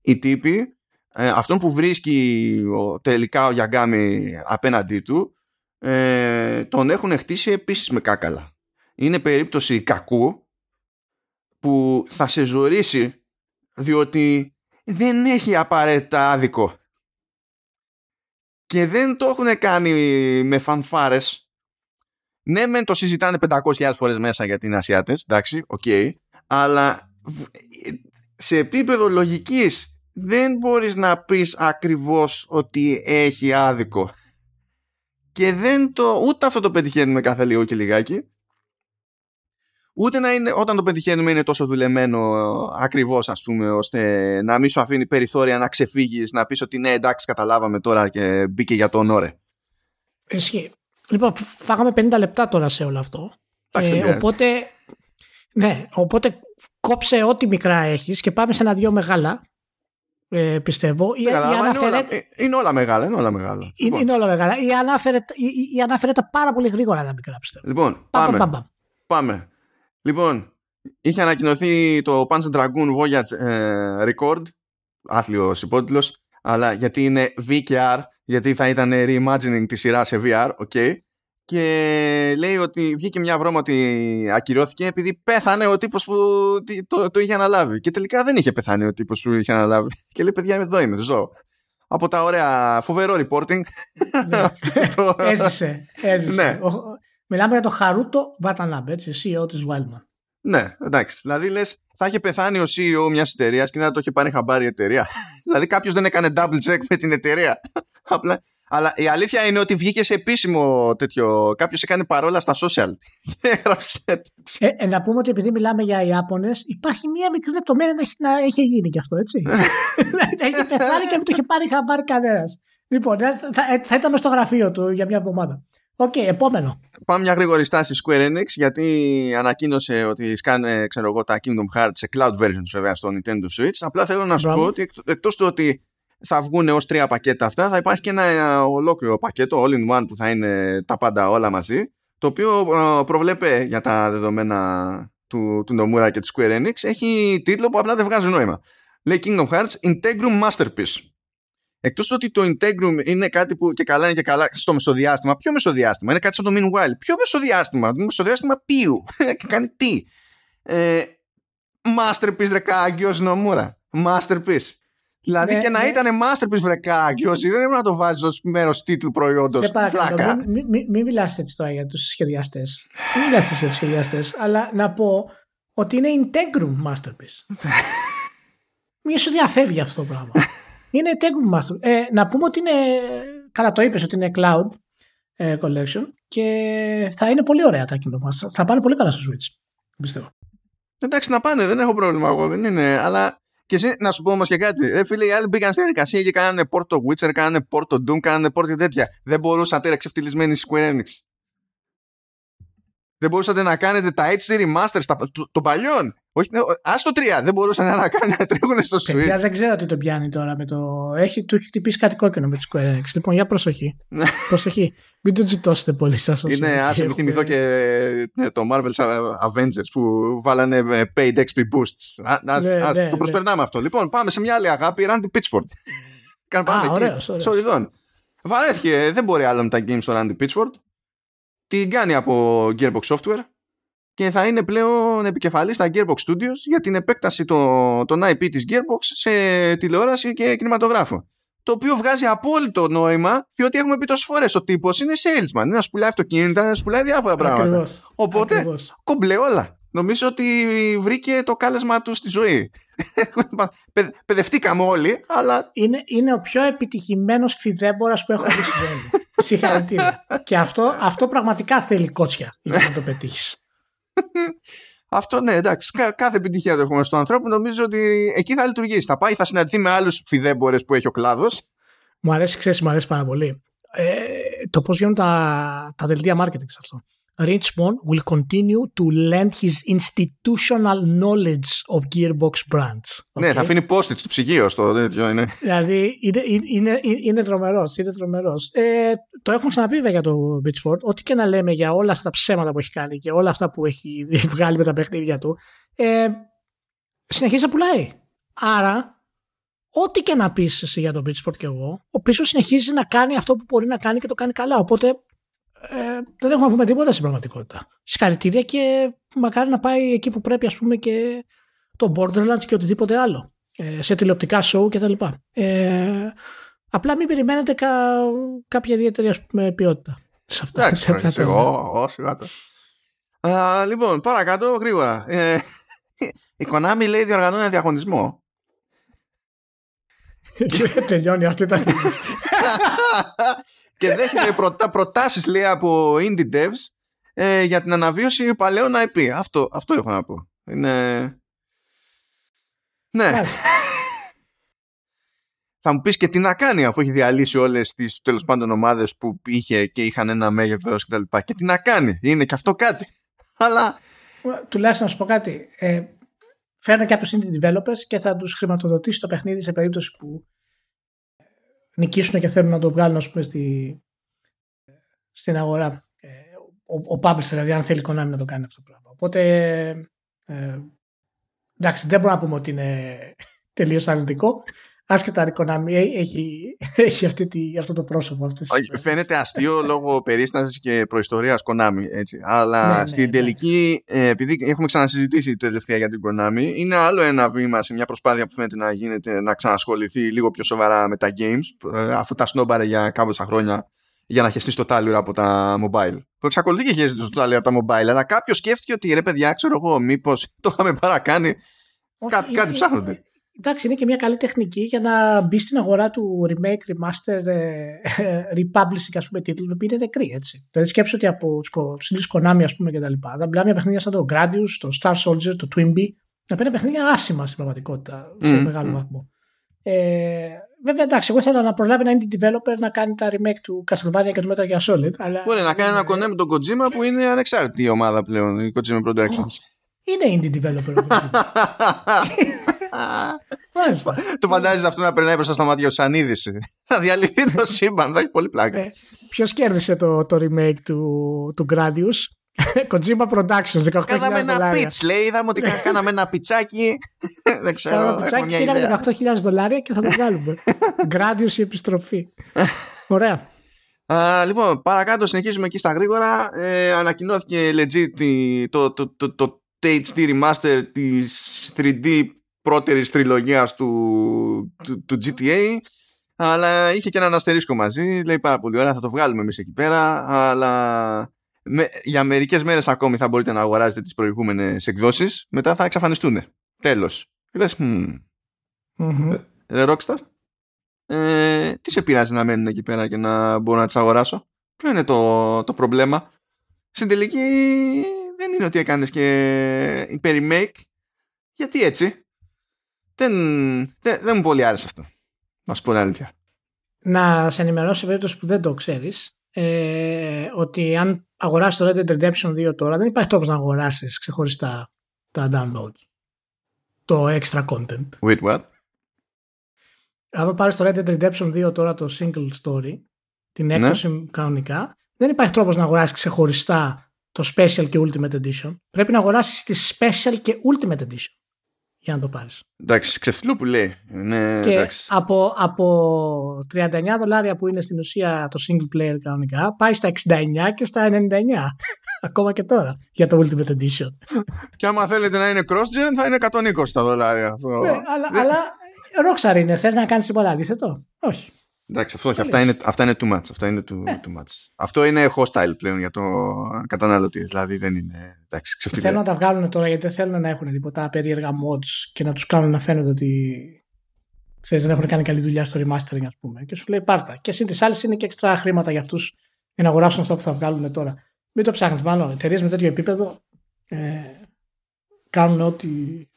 Οι τύποι, ε, αυτόν που βρίσκει ο, τελικά ο Γιαγκάμι απέναντί του, ε, τον έχουν χτίσει επίσης με κάκαλα. Είναι περίπτωση κακού που θα σε ζορίσει διότι δεν έχει απαραίτητα άδικο. Και δεν το έχουν κάνει με φανφάρες. Ναι, μεν το συζητάνε 500.000 φορές μέσα για την Ασιάτες, εντάξει, OK, okay, αλλά σε επίπεδο λογικής δεν μπορείς να πεις ακριβώς ότι έχει άδικο και δεν το, ούτε αυτό το πετυχαίνουμε κάθε λίγο και λιγάκι ούτε να είναι, όταν το πετυχαίνουμε είναι τόσο δουλεμένο ακριβώς ας πούμε ώστε να μην σου αφήνει περιθώρια να ξεφύγεις να πεις ότι ναι εντάξει καταλάβαμε τώρα και μπήκε για τον όρε Ισχύει. Λοιπόν, φάγαμε 50 λεπτά τώρα σε όλο αυτό. Ε, οπότε, ναι, οπότε κόψε ό,τι μικρά έχεις και πάμε σε ένα δυο μεγάλα. Ε, πιστεύω. Ή, αναφέρε... είναι, όλα, είναι όλα μεγάλα. Είναι όλα μεγάλα. Είναι, λοιπόν. είναι όλα μεγάλα. Ή ανάφερε, ή, ή ανάφερε τα πάρα πολύ γρήγορα τα μικρά, πιστεύω. Λοιπόν, πάμε. Πάμε. πάμε. Λοιπόν, είχε ανακοινωθεί το Panzer Dragoon Voyage ε, Record, άθλιος υπότιτλος, αλλά γιατί είναι V και R, γιατί θα ήταν reimagining τη σειρά σε VR, ok. Και λέει ότι βγήκε μια βρώμα ότι ακυρώθηκε επειδή πέθανε ο τύπος που το, το είχε αναλάβει. Και τελικά δεν είχε πεθάνει ο τύπος που είχε αναλάβει. (laughs) Και λέει παιδιά εδώ είμαι, ζω. Από τα ωραία, φοβερό reporting. Ναι. (laughs) έζησε, έζησε. Ναι. Μιλάμε για το Χαρούτο Βατανάμπ, έτσι, CEO της Wildman. Ναι, εντάξει. Δηλαδή λες, θα είχε πεθάνει ο CEO μιας εταιρείας και δεν θα το είχε πάρει χαμπάρι η εταιρεία. (laughs) δηλαδή κάποιος δεν έκανε double check με την εταιρεία. (laughs) Απλά. Αλλά η αλήθεια είναι ότι βγήκε σε επίσημο τέτοιο. Κάποιος έκανε παρόλα στα social. (laughs) Και έγραψε. Ε, ε, να πούμε ότι επειδή μιλάμε για Ιάπωνες, υπάρχει μία μικρή λεπτομέρεια να έχει, να έχει γίνει κι αυτό, έτσι. να έχει πεθάνει και δεν το είχε πάρει χαμπάρι κανένας. Λοιπόν, θα, θα, θα ήταν στο γραφείο του για μια εβδομάδα. OK, okay, επόμενο. Πάμε μια γρήγορη στάση Square Enix γιατί ανακοίνωσε ότι σκάνε ξέρω εγώ, τα Kingdom Hearts σε cloud versions βέβαια στο Nintendo Switch. Απλά θέλω να σου πω ότι εκτός του ότι θα βγουν ως τρία πακέτα αυτά θα υπάρχει και ένα ολόκληρο πακέτο all in one που θα είναι τα πάντα όλα μαζί το οποίο προβλέπε για τα δεδομένα του, του Nomura και του Square Enix έχει τίτλο που απλά δεν βγάζει νόημα. Λέει Kingdom Hearts Integrum Masterpiece. Εκτός ότι το Integrum είναι κάτι που και καλά είναι και καλά στο μεσοδιάστημα. Ποιο μεσοδιάστημα, είναι κάτι σαν το Meanwhile. Ποιο μεσοδιάστημα, το μεσοδιάστημα ποιου (laughs) και κάνει τι; Ε, masterpiece ρε κάγκιος νομούρα. Masterpiece. Δηλαδή ναι, και να ναι. ήταν masterpiece βρε κάγκιος, δεν έπρεπε να το βάζεις ως μέρος τίτλου προϊόντος. Σε παρακαλώ, μην μη, μη, μη μιλάς έτσι τώρα για τους σχεδιαστές. Μην μιλάς έτσι για τους σχεδιαστές, αλλά να πω ότι είναι Integrum masterpiece. (laughs) Μη σου διαφεύγει αυτό το πράγμα. Είναι Tekken Master. Ε, να πούμε ότι είναι. Καλά, το είπες ότι είναι Cloud ε, Collection και θα είναι πολύ ωραία τα Kingdom Master. Θα πάνε πολύ καλά στο Switch. Πιστεύω. Εντάξει, να πάνε, δεν έχω πρόβλημα εγώ. Δεν είναι, αλλά και εσύ, να σου πω όμως και κάτι. Ρε φίλε, οι άλλοι μπήκαν στην διαδικασία και κάνανε Porto Witcher, κάνανε Porto Doom, κάνανε Porto τέτοια. Δεν μπορούσατε ξεφτυλισμένοι Square Enix. Δεν μπορούσατε να κάνετε τα HD remasters των παλιών. Όχι, ας το 3. Δεν μπορούσαν να κάνουν να τρέχουν στο Switch. Παιδιά, δεν ξέρω τι το πιάνει τώρα με το. Έχει, του έχει χτυπήσει κάτι κόκκινο με τη Square Enix. Λοιπόν, για προσοχή. Ναι. προσοχή. Μην το τζιτώσετε πολύ σα. Είναι, άσε μην θυμηθώ και ναι, το Marvel's Avengers που βάλανε ε, paid XP boosts. Ας, ναι, ας, ναι, το προσπερνάμε ναι. αυτό. Λοιπόν, πάμε σε μια άλλη αγάπη, Randy Pitchford. (laughs) Κάνε πάμε ωραίος, εκεί. Βαρέθηκε, δεν μπορεί άλλο με τα games στο Randy Pitchford. Την κάνει από Gearbox Software και θα είναι πλέον επικεφαλής στα Gearbox Studios για την επέκταση των, των IP της Gearbox σε τηλεόραση και κινηματογράφο. Το οποίο βγάζει απόλυτο νόημα, διότι έχουμε πει τόσες φορές ο τύπος είναι salesman. Είναι να σπουλάει αυτοκίνητα, να σπουλάει διάφορα πράγματα. Ακριβώς. Οπότε Ακριβώς. κομπλέ όλα. Νομίζω ότι βρήκε το κάλεσμα του στη ζωή. (laughs) Παιδευτήκαμε όλοι, αλλά. Είναι, είναι ο πιο επιτυχημένος φιδέμπορα που έχω δει στη ζωή (laughs) Συγχαρητήρια. και αυτό, αυτό πραγματικά θέλει κότσια για να το πετύχεις. Αυτό ναι, εντάξει. κάθε επιτυχία το έχουμε στον ανθρώπου. Νομίζω ότι εκεί θα λειτουργήσει. Θα πάει, θα συναντηθεί με άλλους φιδέμπορε που έχει ο κλάδος. Μου αρέσει, ξέρεις, μου αρέσει πάρα πολύ. Ε, το πώς γίνονται τα, τα δελτία marketing σε αυτό. Richmond will continue to lend his institutional knowledge of Gearbox brands. Okay? Ναι, θα αφήνει post στο ψυγείο στο τέτοιο είναι. Δηλαδή είναι, είναι, είναι τρομερός, είναι τρομερός. Ε, το έχουμε ξαναπεί βέβαια για το Beachford, ό,τι και να λέμε για όλα αυτά τα ψέματα που έχει κάνει και όλα αυτά που έχει (laughs) βγάλει με τα παιχνίδια του, ε, συνεχίζει να πουλάει. Άρα, ό,τι και να πεις εσύ για το Beachford και εγώ, ο πίσω συνεχίζει να κάνει αυτό που μπορεί να κάνει και το κάνει καλά. Οπότε ε, δεν έχουμε να πούμε τίποτα στην πραγματικότητα. Συγχαρητήρια και μακάρι να πάει εκεί που πρέπει, ας πούμε, και το Borderlands και οτιδήποτε άλλο. Ε, σε τηλεοπτικά show κτλ. Ε, απλά μην περιμένετε κα, κάποια ιδιαίτερη ας πούμε, ποιότητα. Σε αυτά. Εντάξει, εγώ, σιγά Λοιπόν, παρακάτω γρήγορα. Ε, η Konami λέει διοργανώνει ένα διαγωνισμό. (laughs) Και τελειώνει αυτό ήταν. (laughs) και δέχεται (laughs) προτα, προτάσεις λέει από indie devs ε, για την αναβίωση παλαιών IP. Αυτό, αυτό έχω να πω. Είναι... Ναι. (laughs) θα μου πεις και τι να κάνει αφού έχει διαλύσει όλες τις τέλος πάντων ομάδες που είχε και είχαν ένα μέγεθος κτλ. Και, και τι να κάνει. Είναι και αυτό κάτι. (laughs) Αλλά. Τουλάχιστον να σου πω κάτι. Ε, φέρνει κάποιου indie developers και θα τους χρηματοδοτήσει το παιχνίδι σε περίπτωση που νικήσουν και θέλουν να το βγάλουν πούμε, στη, στην αγορά. Ε, ο, ο publisher, δηλαδή, αν θέλει Konami να το κάνει αυτό το πράγμα. Οπότε. Ε, εντάξει, δεν μπορούμε να πούμε ότι είναι (laughs) τελείως αρνητικό άσχετα η Konami έχει, (laughs) έχει αυτή τη, αυτό το πρόσωπο. Αυτές Φαίνεται αστείο (laughs) λόγω περίστασης και προϊστορίας Konami. Έτσι. Αλλά ναι, ναι, στην ναι. τελική, ε, επειδή έχουμε ξανασυζητήσει τελευταία για την Konami, είναι άλλο ένα βήμα σε μια προσπάθεια που φαίνεται να γίνεται να ξανασχοληθεί λίγο πιο σοβαρά με τα games, ε, αφού τα σνόμπαρε για κάμποσα χρόνια για να χεστεί το τάλιρο από τα mobile. Που εξακολουθεί και χαίζει το τάλιρο από τα mobile, αλλά κάποιος σκέφτηκε ότι ρε παιδιά, ξέρω εγώ, μήπως το είχαμε παρακάνει. Κάτι, κάτι ψάχνονται εντάξει, είναι και μια καλή τεχνική για να μπει στην αγορά του remake, remaster, ε, republishing ας πούμε τίτλου που είναι νεκρή έτσι. Δηλαδή σκέψω ότι από τους ίδιους Konami ας πούμε και τα λοιπά, θα μιλάμε μια παιχνίδια σαν το Gradius, το Star Soldier, το Twinbee, να παίρνει παιχνίδια άσημα στην πραγματικότητα σε mm. μεγάλο βαθμό. Ε, βέβαια εντάξει, εγώ ήθελα να προσλάβει ένα indie developer να κάνει τα remake του Castlevania και του Metal Gear Solid. Αλλά... Μπορεί να κάνει ένα κονέ με τον Kojima που είναι ανεξάρτητη η ομάδα πλέον, η Kojima Productions. Είναι indie developer. (laughs) Το φαντάζεσαι αυτό να περνάει μπροστά στα μάτια ο Σανίδης. Να διαλυθεί το (laughs) σύμπαν, θα έχει πολύ πλάκα. Ε, Ποιος κέρδισε το, το remake του, του Gradius; (laughs) Kojima Productions, 18.000 Κάναμε ένα pitch, λέει. Είδαμε ότι κάναμε ένα πιτσάκι. (laughs) Δεν ξέρω. Κάναμε ένα πιτσάκι και είδαμε 18.000 δολάρια και θα το βγάλουμε. Gradius η επιστροφή. Ωραία. Uh, λοιπόν, παρακάτω συνεχίζουμε εκεί στα γρήγορα. Ε, ανακοινώθηκε legit το, το, το, το, το HD Remaster της 3D πρώτερης τριλογίας του, του, του, GTA αλλά είχε και έναν αστερίσκο μαζί λέει πάρα πολύ ωραία θα το βγάλουμε εμείς εκεί πέρα αλλά με, για μερικές μέρες ακόμη θα μπορείτε να αγοράζετε τις προηγούμενες εκδόσεις μετά θα εξαφανιστούν τέλος λες mm. mm-hmm. Rockstar ε, τι σε πειράζει να μένουν εκεί πέρα και να μπορώ να τις αγοράσω; Ποιο είναι το, το πρόβλημα στην τελική δεν είναι ότι έκανες και υπερ-remake γιατί έτσι; Δεν, δεν, δεν μου πολύ άρεσε αυτό. Να σου πω την αλήθεια. Να σε ενημερώσω σε περίπτωση που δεν το ξέρεις, ε, ότι αν αγοράσεις το Red Dead Redemption 2 τώρα, δεν υπάρχει τρόπος να αγοράσεις ξεχωριστά τα downloads. Το extra content. Wait, what? Αν πάρεις το Red Dead Redemption 2 τώρα το single story, την ναι. έκδοση ναι. κανονικά, δεν υπάρχει τρόπος να αγοράσεις ξεχωριστά το special και ultimate edition. Πρέπει να αγοράσεις τη special και ultimate edition για να το πάρεις. Εντάξει, ξεφτυλού που λέει. Ναι, και από, από 39 δολάρια που είναι στην ουσία το single player κανονικά, πάει στα 69 και στα 99. (laughs) Ακόμα και τώρα για το Ultimate Edition. και άμα θέλετε να είναι cross-gen θα είναι 120 τα δολάρια. Ναι, αλλά, αλλά Rockstar είναι. Θες να κάνεις τίποτα αντίθετο; Όχι. Εντάξει, αυτό, όχι, αυτά, είναι, αυτά είναι too much. Αυτά είναι too, ε. too much. Αυτό είναι hostile πλέον για το καταναλωτή. Δηλαδή δεν είναι. Εντάξει, Θέλουν να τα βγάλουν τώρα γιατί δεν θέλουν να έχουν τίποτα περίεργα mods και να τους κάνουν να φαίνονται ότι ξέρεις, δεν έχουν κάνει καλή δουλειά στο remastering, ας πούμε. Και σου λέει πάρτα. Και εσύ τι άλλε είναι και έξτρα χρήματα για αυτούς για να αγοράσουν αυτά που θα βγάλουν τώρα. Μην το ψάχνεις. Μάλλον εταιρείες με τέτοιο επίπεδο ε, κάνουν ό,τι,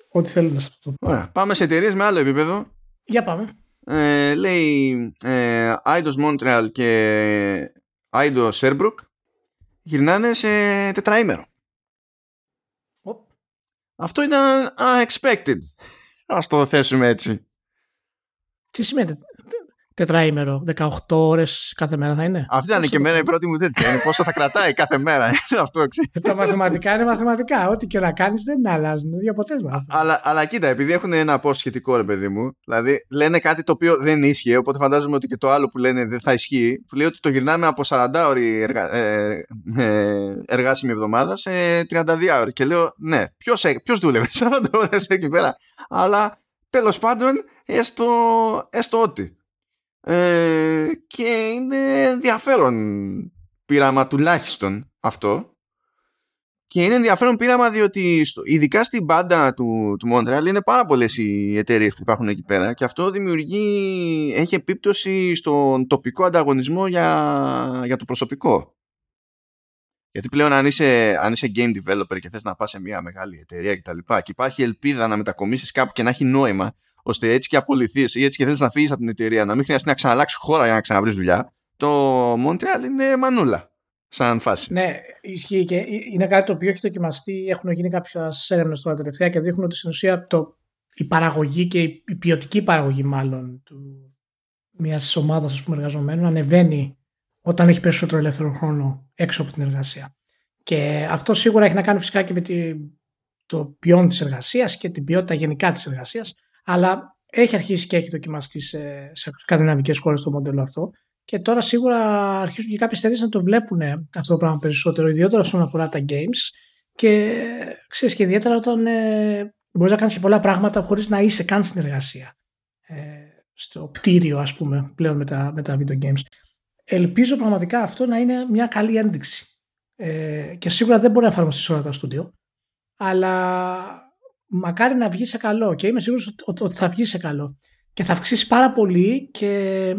ό,τι θέλουν σε αυτό το Πάμε σε εταιρείες με άλλο επίπεδο. Για πάμε ε, λέει ε, Eidos Montreal και Eidos Sherbrooke γυρνάνε σε τετραήμερο. Αυτό ήταν unexpected. (laughs) Ας το θέσουμε έτσι. Τι σημαίνει τετραήμερο, 18 ώρες κάθε μέρα θα είναι; Αυτή ήταν και εμένα η πρώτη μου τέτοια. Είναι πόσο θα κρατάει κάθε μέρα. (laughs) αυτό, Τα μαθηματικά είναι μαθηματικά. Ό,τι και να κάνεις δεν αλλάζουν. Για αποτέλεσμα. Αλλά, αλλά κοίτα, επειδή έχουν ένα πώς σχετικό ρε παιδί μου, δηλαδή λένε κάτι το οποίο δεν ίσχυε, οπότε φαντάζομαι ότι και το άλλο που λένε δεν θα ισχύει. Που λέει ότι το γυρνάμε από 40 ώρε εργα... ε, ε, εργάσιμη εβδομάδα σε 32 ώρες. Και λέω, ναι, ποιος δούλευε (laughs) 40 ώρες εκεί πέρα. Αλλά τέλος πάντων, έστω, έστω ότι. Ε, και είναι ενδιαφέρον πείραμα τουλάχιστον αυτό και είναι ενδιαφέρον πείραμα διότι στο, ειδικά στην μπάντα του, του Montreal είναι πάρα πολλές οι εταιρείες που υπάρχουν εκεί πέρα και αυτό δημιουργεί, έχει επίπτωση στον τοπικό ανταγωνισμό για, για το προσωπικό. Γιατί πλέον αν είσαι, αν είσαι game developer και θες να πας σε μια μεγάλη εταιρεία και τα λοιπά και υπάρχει ελπίδα να μετακομίσεις κάπου και να έχει νόημα ώστε έτσι και απολυθείς ή έτσι και θέλεις να φύγεις από την εταιρεία, να μην χρειαστεί να ξαναλλάξεις χώρα για να ξαναβρεις δουλειά, το Montreal είναι μανούλα σαν φάση. Ναι, ισχύει και είναι κάτι το οποίο έχει δοκιμαστεί. Έχουν γίνει κάποιε έρευνες τώρα τελευταία και δείχνουν ότι στην ουσία το, η παραγωγή και η ποιοτική παραγωγή μάλλον του, μιας ομάδας εργαζομένων ανεβαίνει όταν έχει περισσότερο ελεύθερο χρόνο έξω από την εργασία. Και αυτό σίγουρα έχει να κάνει φυσικά και με τη, το ποιόν της εργασίας και την ποιότητα γενικά της εργασίας. Αλλά έχει αρχίσει και έχει δοκιμαστείς σε, σε σκανδιναβικές χώρες το μοντέλο αυτό. Και τώρα σίγουρα αρχίζουν και κάποιες εταιρείες να το βλέπουν αυτό το πράγμα περισσότερο, ιδιαίτερα όσον αφορά τα games. Και ξέρεις και ιδιαίτερα όταν ε, μπορείς να κάνεις και πολλά πράγματα χωρίς να είσαι καν στην εργασία. Ε, στο κτίριο, ας πούμε, πλέον με τα, με τα video games. Ελπίζω πραγματικά αυτό να είναι μια καλή ένδειξη. Ε, και σίγουρα δεν μπορεί να εφαρμοστεί όλα τα στούντιο. Αλλά μακάρι να βγει σε καλό και είμαι σίγουρος ότι θα βγει σε καλό. Και θα αυξήσει πάρα πολύ και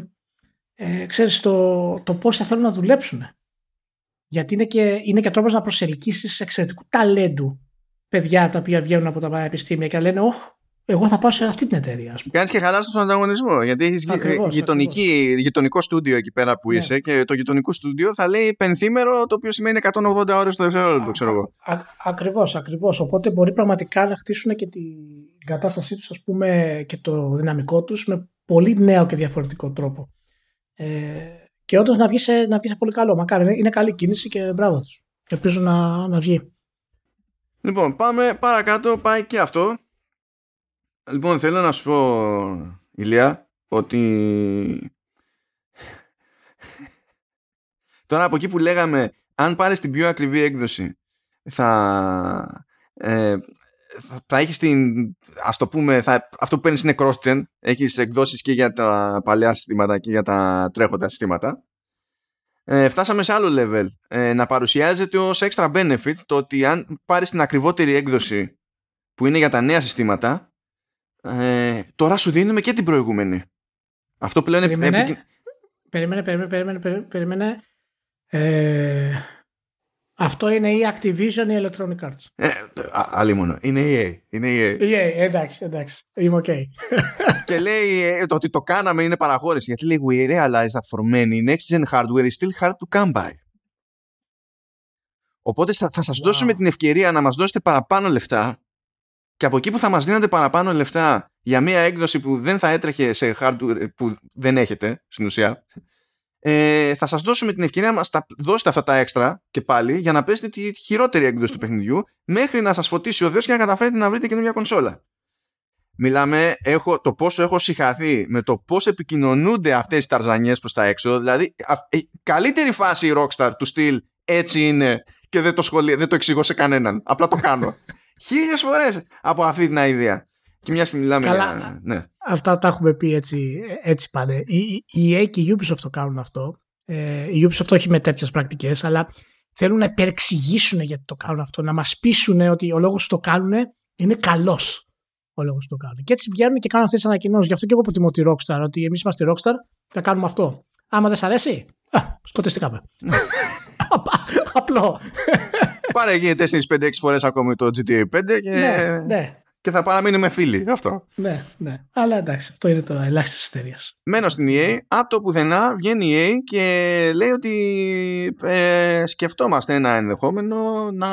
ε, ξέρεις το, το πώς θα θέλουν να δουλέψουν. Γιατί είναι και, είναι και τρόπος να προσελκύσεις εξαιρετικού ταλέντου παιδιά τα οποία βγαίνουν από τα πανεπιστήμια και λένε «Ωχ, εγώ θα πάω σε αυτή την εταιρεία. Κάνεις και χαλάς στον ανταγωνισμό. Γιατί έχεις γειτονικό στούντιο εκεί πέρα που ναι. είσαι και το γειτονικό στούντιο θα λέει πενθήμερο, το οποίο σημαίνει 180 ώρες το δευτερόλεπτο, ξέρω εγώ. Ακριβώς, ακριβώς. Οπότε μπορεί πραγματικά να χτίσουν και την κατάστασή τους, ας πούμε, και το δυναμικό τους με πολύ νέο και διαφορετικό τρόπο. Ε, και όντως να βγεις σε, να βγεις σε πολύ καλό. Μακάρι είναι καλή κίνηση και μπράβο τους. Ελπίζω να, να βγει. Λοιπόν, πάμε παρακάτω. Πάει και αυτό. Λοιπόν, θέλω να σου πω, Ηλία, ότι τώρα από εκεί που λέγαμε αν πάρεις την πιο ακριβή έκδοση θα, ε, θα, έχεις την ας το πούμε θα, αυτό που παίρνεις είναι cross-gen έχεις εκδόσεις και για τα παλιά συστήματα και για τα τρέχοντα συστήματα. Ε, φτάσαμε σε άλλο level. Ε, να παρουσιάζεται ως extra benefit το ότι αν πάρεις την ακριβότερη έκδοση που είναι για τα νέα συστήματα ε, τώρα σου δίνουμε και την προηγούμενη. Αυτό πλέον περίμενε, επι... περίμενε, περίμενε, περίμενε, περίμενε. Ε, αυτό είναι η Activision ή Electronic Arts. Ε, άλλη μόνο. Είναι η EA. Είναι η EA. EA, εντάξει, εντάξει. Είμαι ok. (laughs) και λέει ε, το ότι το κάναμε είναι παραχώρηση. Γιατί λέει we realize that for many next gen hardware is still hard to come by. Οπότε θα, θα σας wow. δώσουμε την ευκαιρία να μας δώσετε παραπάνω λεφτά και από εκεί που θα μας δίνατε παραπάνω λεφτά για μια έκδοση που δεν θα έτρεχε σε hardware που δεν έχετε στην ουσία ε, θα σας δώσουμε την ευκαιρία να μας τα δώσετε αυτά τα έξτρα και πάλι για να πέσετε τη χειρότερη έκδοση του παιχνιδιού μέχρι να σας φωτίσει ο Θεός και να καταφέρετε να βρείτε καινούργια κονσόλα. Μιλάμε έχω, το πόσο έχω συχαθεί με το πώς επικοινωνούνται αυτές οι ταρζανιές προς τα έξω. Δηλαδή, η ε, καλύτερη φάση η Rockstar του στυλ έτσι είναι και δεν το, σχολεί, δεν το εξηγώ σε κανέναν. Απλά το κάνω. Χίλιες φορές από αυτή την ιδέα. Και μιας και μιλάμε Καλά, για... ναι. Αυτά τα έχουμε πει έτσι, έτσι πάνε. Η, η EA και η Ubisoft το κάνουν αυτό. Ε, η Ubisoft όχι με τέτοιες πρακτικές, αλλά θέλουν να υπερεξηγήσουν γιατί το κάνουν αυτό. Να μας πείσουν ότι ο λόγος που το κάνουν είναι καλός. Ο λόγος που το κάνουν. Και έτσι βγαίνουν και κάνουν αυτές τις ανακοινώσεις. Γι' αυτό και εγώ προτιμώ τη Rockstar. Ότι εμείς είμαστε Rockstar, θα κάνουμε αυτό. Άμα δεν σ' αρέσει, α, σκοτεστήκαμε. (laughs) Απλό. Πάρε εκεί 4-5-6 φορές ακόμη το GTA 5 και, ναι, ναι. και θα παραμείνουμε φίλοι. Αυτό. Ναι, ναι. Αλλά εντάξει, αυτό είναι τώρα ελάχιστε εταιρείε. Μένω στην EA. Από το πουθενά βγαίνει η EA και λέει ότι ε, σκεφτόμαστε ένα ενδεχόμενο να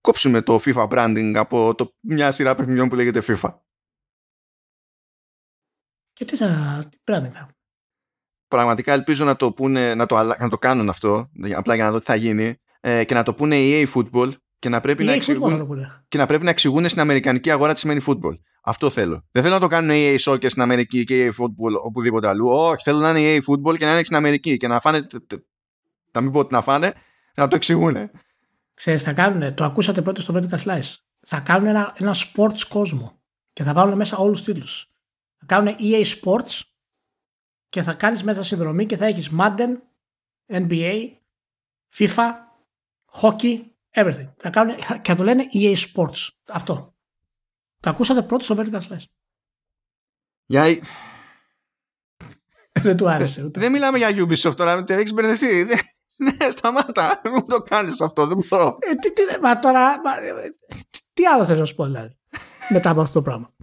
κόψουμε το FIFA branding από το, μια σειρά παιχνιδιών που λέγεται FIFA. Και τι θα. Τι branding Πραγματικά ελπίζω να το, πούνε, να το, να το κάνουν αυτό, απλά για να δω τι θα γίνει ε, και να το πούνε EA Football και να πρέπει, να εξηγούν, και να πρέπει να εξηγούν στην Αμερικανική αγορά τι σημαίνει football. Αυτό θέλω. Δεν θέλω να το κάνουν EA Soccer στην Αμερική και EA Football οπουδήποτε αλλού. Όχι, θέλω να είναι EA Football και να είναι στην Αμερική και να φάνε. Να μην πω ότι να φάνε, να το εξηγούν. Ξέρεις, θα κάνουν, το ακούσατε πρώτος στο Medical Slice. Θα κάνουν ένα, ένα sports κόσμο και θα βάλουν μέσα όλους τους τίτλους. Θα κάνουν EA Sports και θα κάνεις μέσα συνδρομή και θα έχεις Madden, NBA, FIFA, hockey, everything. Θα κάνουν, και θα το λένε EA Sports. Αυτό. Το ακούσατε πρώτο στο Vertical Slice. Για... (laughs) Δεν του άρεσε ούτε. Δεν μιλάμε για Ubisoft τώρα, έχεις μπερδευτεί. (laughs) Ναι, σταμάτα. Μην το κάνεις αυτό, δεν μπορώ. Ε, τι, τι, μα τώρα. Μα, τι άλλο θες να σου πω, δηλαδή. μετά από αυτό το πράγμα;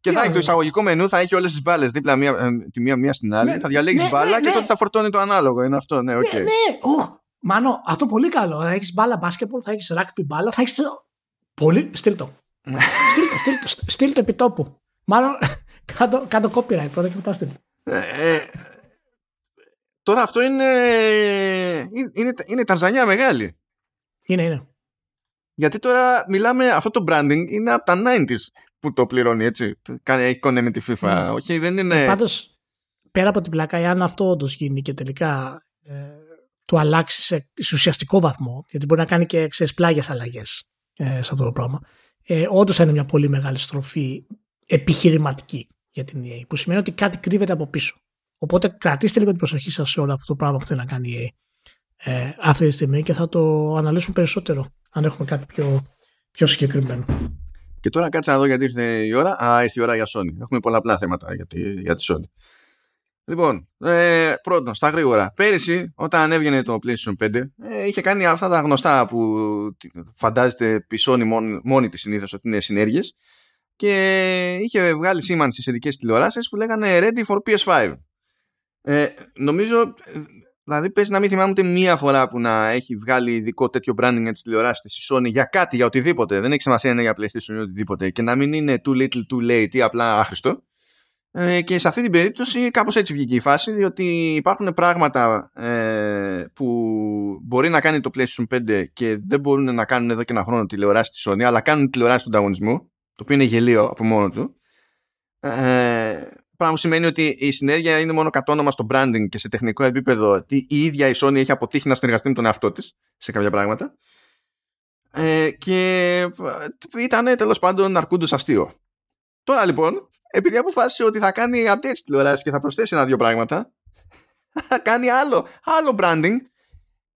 Και θα έχει το εισαγωγικό μενού, θα έχει όλες τις μπάλες δίπλα μία, ε, τη μία, μία στην άλλη. Ναι, θα διαλέγεις ναι, μπάλα ναι, και ναι. τότε θα φορτώνει το ανάλογο. Είναι αυτό, ναι, okay. ναι. ναι. Μάνο, αυτό πολύ καλό. Θα έχεις μπάλα μπάσκετμπολ, θα έχεις ράκπι μπάλα, θα έχεις. Πολύ. Στείλ το. στείλ το, επί τόπου. Μάλλον (laughs) κάτω, κάτω copyright πρώτα και μετά στείλ ε, ε, τώρα αυτό είναι, είναι, είναι Τανζανιά μεγάλη. Είναι, είναι. Γιατί τώρα μιλάμε, αυτό το branding είναι από τα 90s που το πληρώνει έτσι. Κάνει, έχει κονέ με τη FIFA. Mm. Όχι, δεν είναι. Ε, Πάντως, πέρα από την πλάκα, εάν αυτό όντως γίνει και τελικά ε, του αλλάξει σε, σε, ουσιαστικό βαθμό, γιατί μπορεί να κάνει και ξέρεις πλάγιες αλλαγές ε, σε αυτό το πράγμα, ε, όντως είναι μια πολύ μεγάλη στροφή επιχειρηματική για την EA, που σημαίνει ότι κάτι κρύβεται από πίσω. Οπότε κρατήστε λίγο την προσοχή σας σε όλο αυτό το πράγμα που θέλει να κάνει η EA ε, αυτή τη στιγμή και θα το αναλύσουμε περισσότερο αν έχουμε κάτι πιο, πιο συγκεκριμένο. Και τώρα κάτσε να δω γιατί ήρθε η ώρα. Α, ήρθε η ώρα για Sony. Έχουμε πολλαπλά θέματα για τη, για τη Sony. Λοιπόν, ε, πρώτον, στα γρήγορα. Πέρυσι, όταν έβγαινε το PlayStation 5, ε, είχε κάνει αυτά τα γνωστά που φαντάζεται η Sony μόνη, μόνη της συνήθως ότι είναι συνέργειες. Και είχε βγάλει σήμανση σε ειδικέ τηλεοράσεις που λέγανε Ready for PS5. Ε, νομίζω Δηλαδή παίζει να μην θυμάμαι ούτε μία φορά που να έχει βγάλει ειδικό τέτοιο branding για τις τηλεοράσεις της Sony για κάτι, για οτιδήποτε. Δεν έχει σημασία είναι για PlayStation ή οτιδήποτε. Και να μην είναι too little, too late ή απλά άχρηστο. Ε, και σε αυτή την περίπτωση κάπως έτσι βγήκε η φάση διότι υπάρχουν πράγματα ε, που μπορεί να κάνει το PlayStation 5 και δεν μπορούν να κάνουν εδώ και ένα χρόνο τηλεοράσει της Sony αλλά κάνουν τηλεοράσει του ανταγωνισμού το οποίο είναι γελίο από μόνο του ε, Πράγμα που σημαίνει ότι η συνέργεια είναι μόνο κατ' όνομα στο branding και σε τεχνικό επίπεδο ότι η ίδια η Sony έχει αποτύχει να συνεργαστεί με τον εαυτό της σε κάποια πράγματα. Ε, και ε, ήταν τέλος πάντων αρκούντος αστείο. Τώρα λοιπόν, επειδή αποφάσισε ότι θα κάνει updates τηλεοράσει και θα προσθέσει ένα-δύο πράγματα, θα (laughs) κάνει άλλο, άλλο branding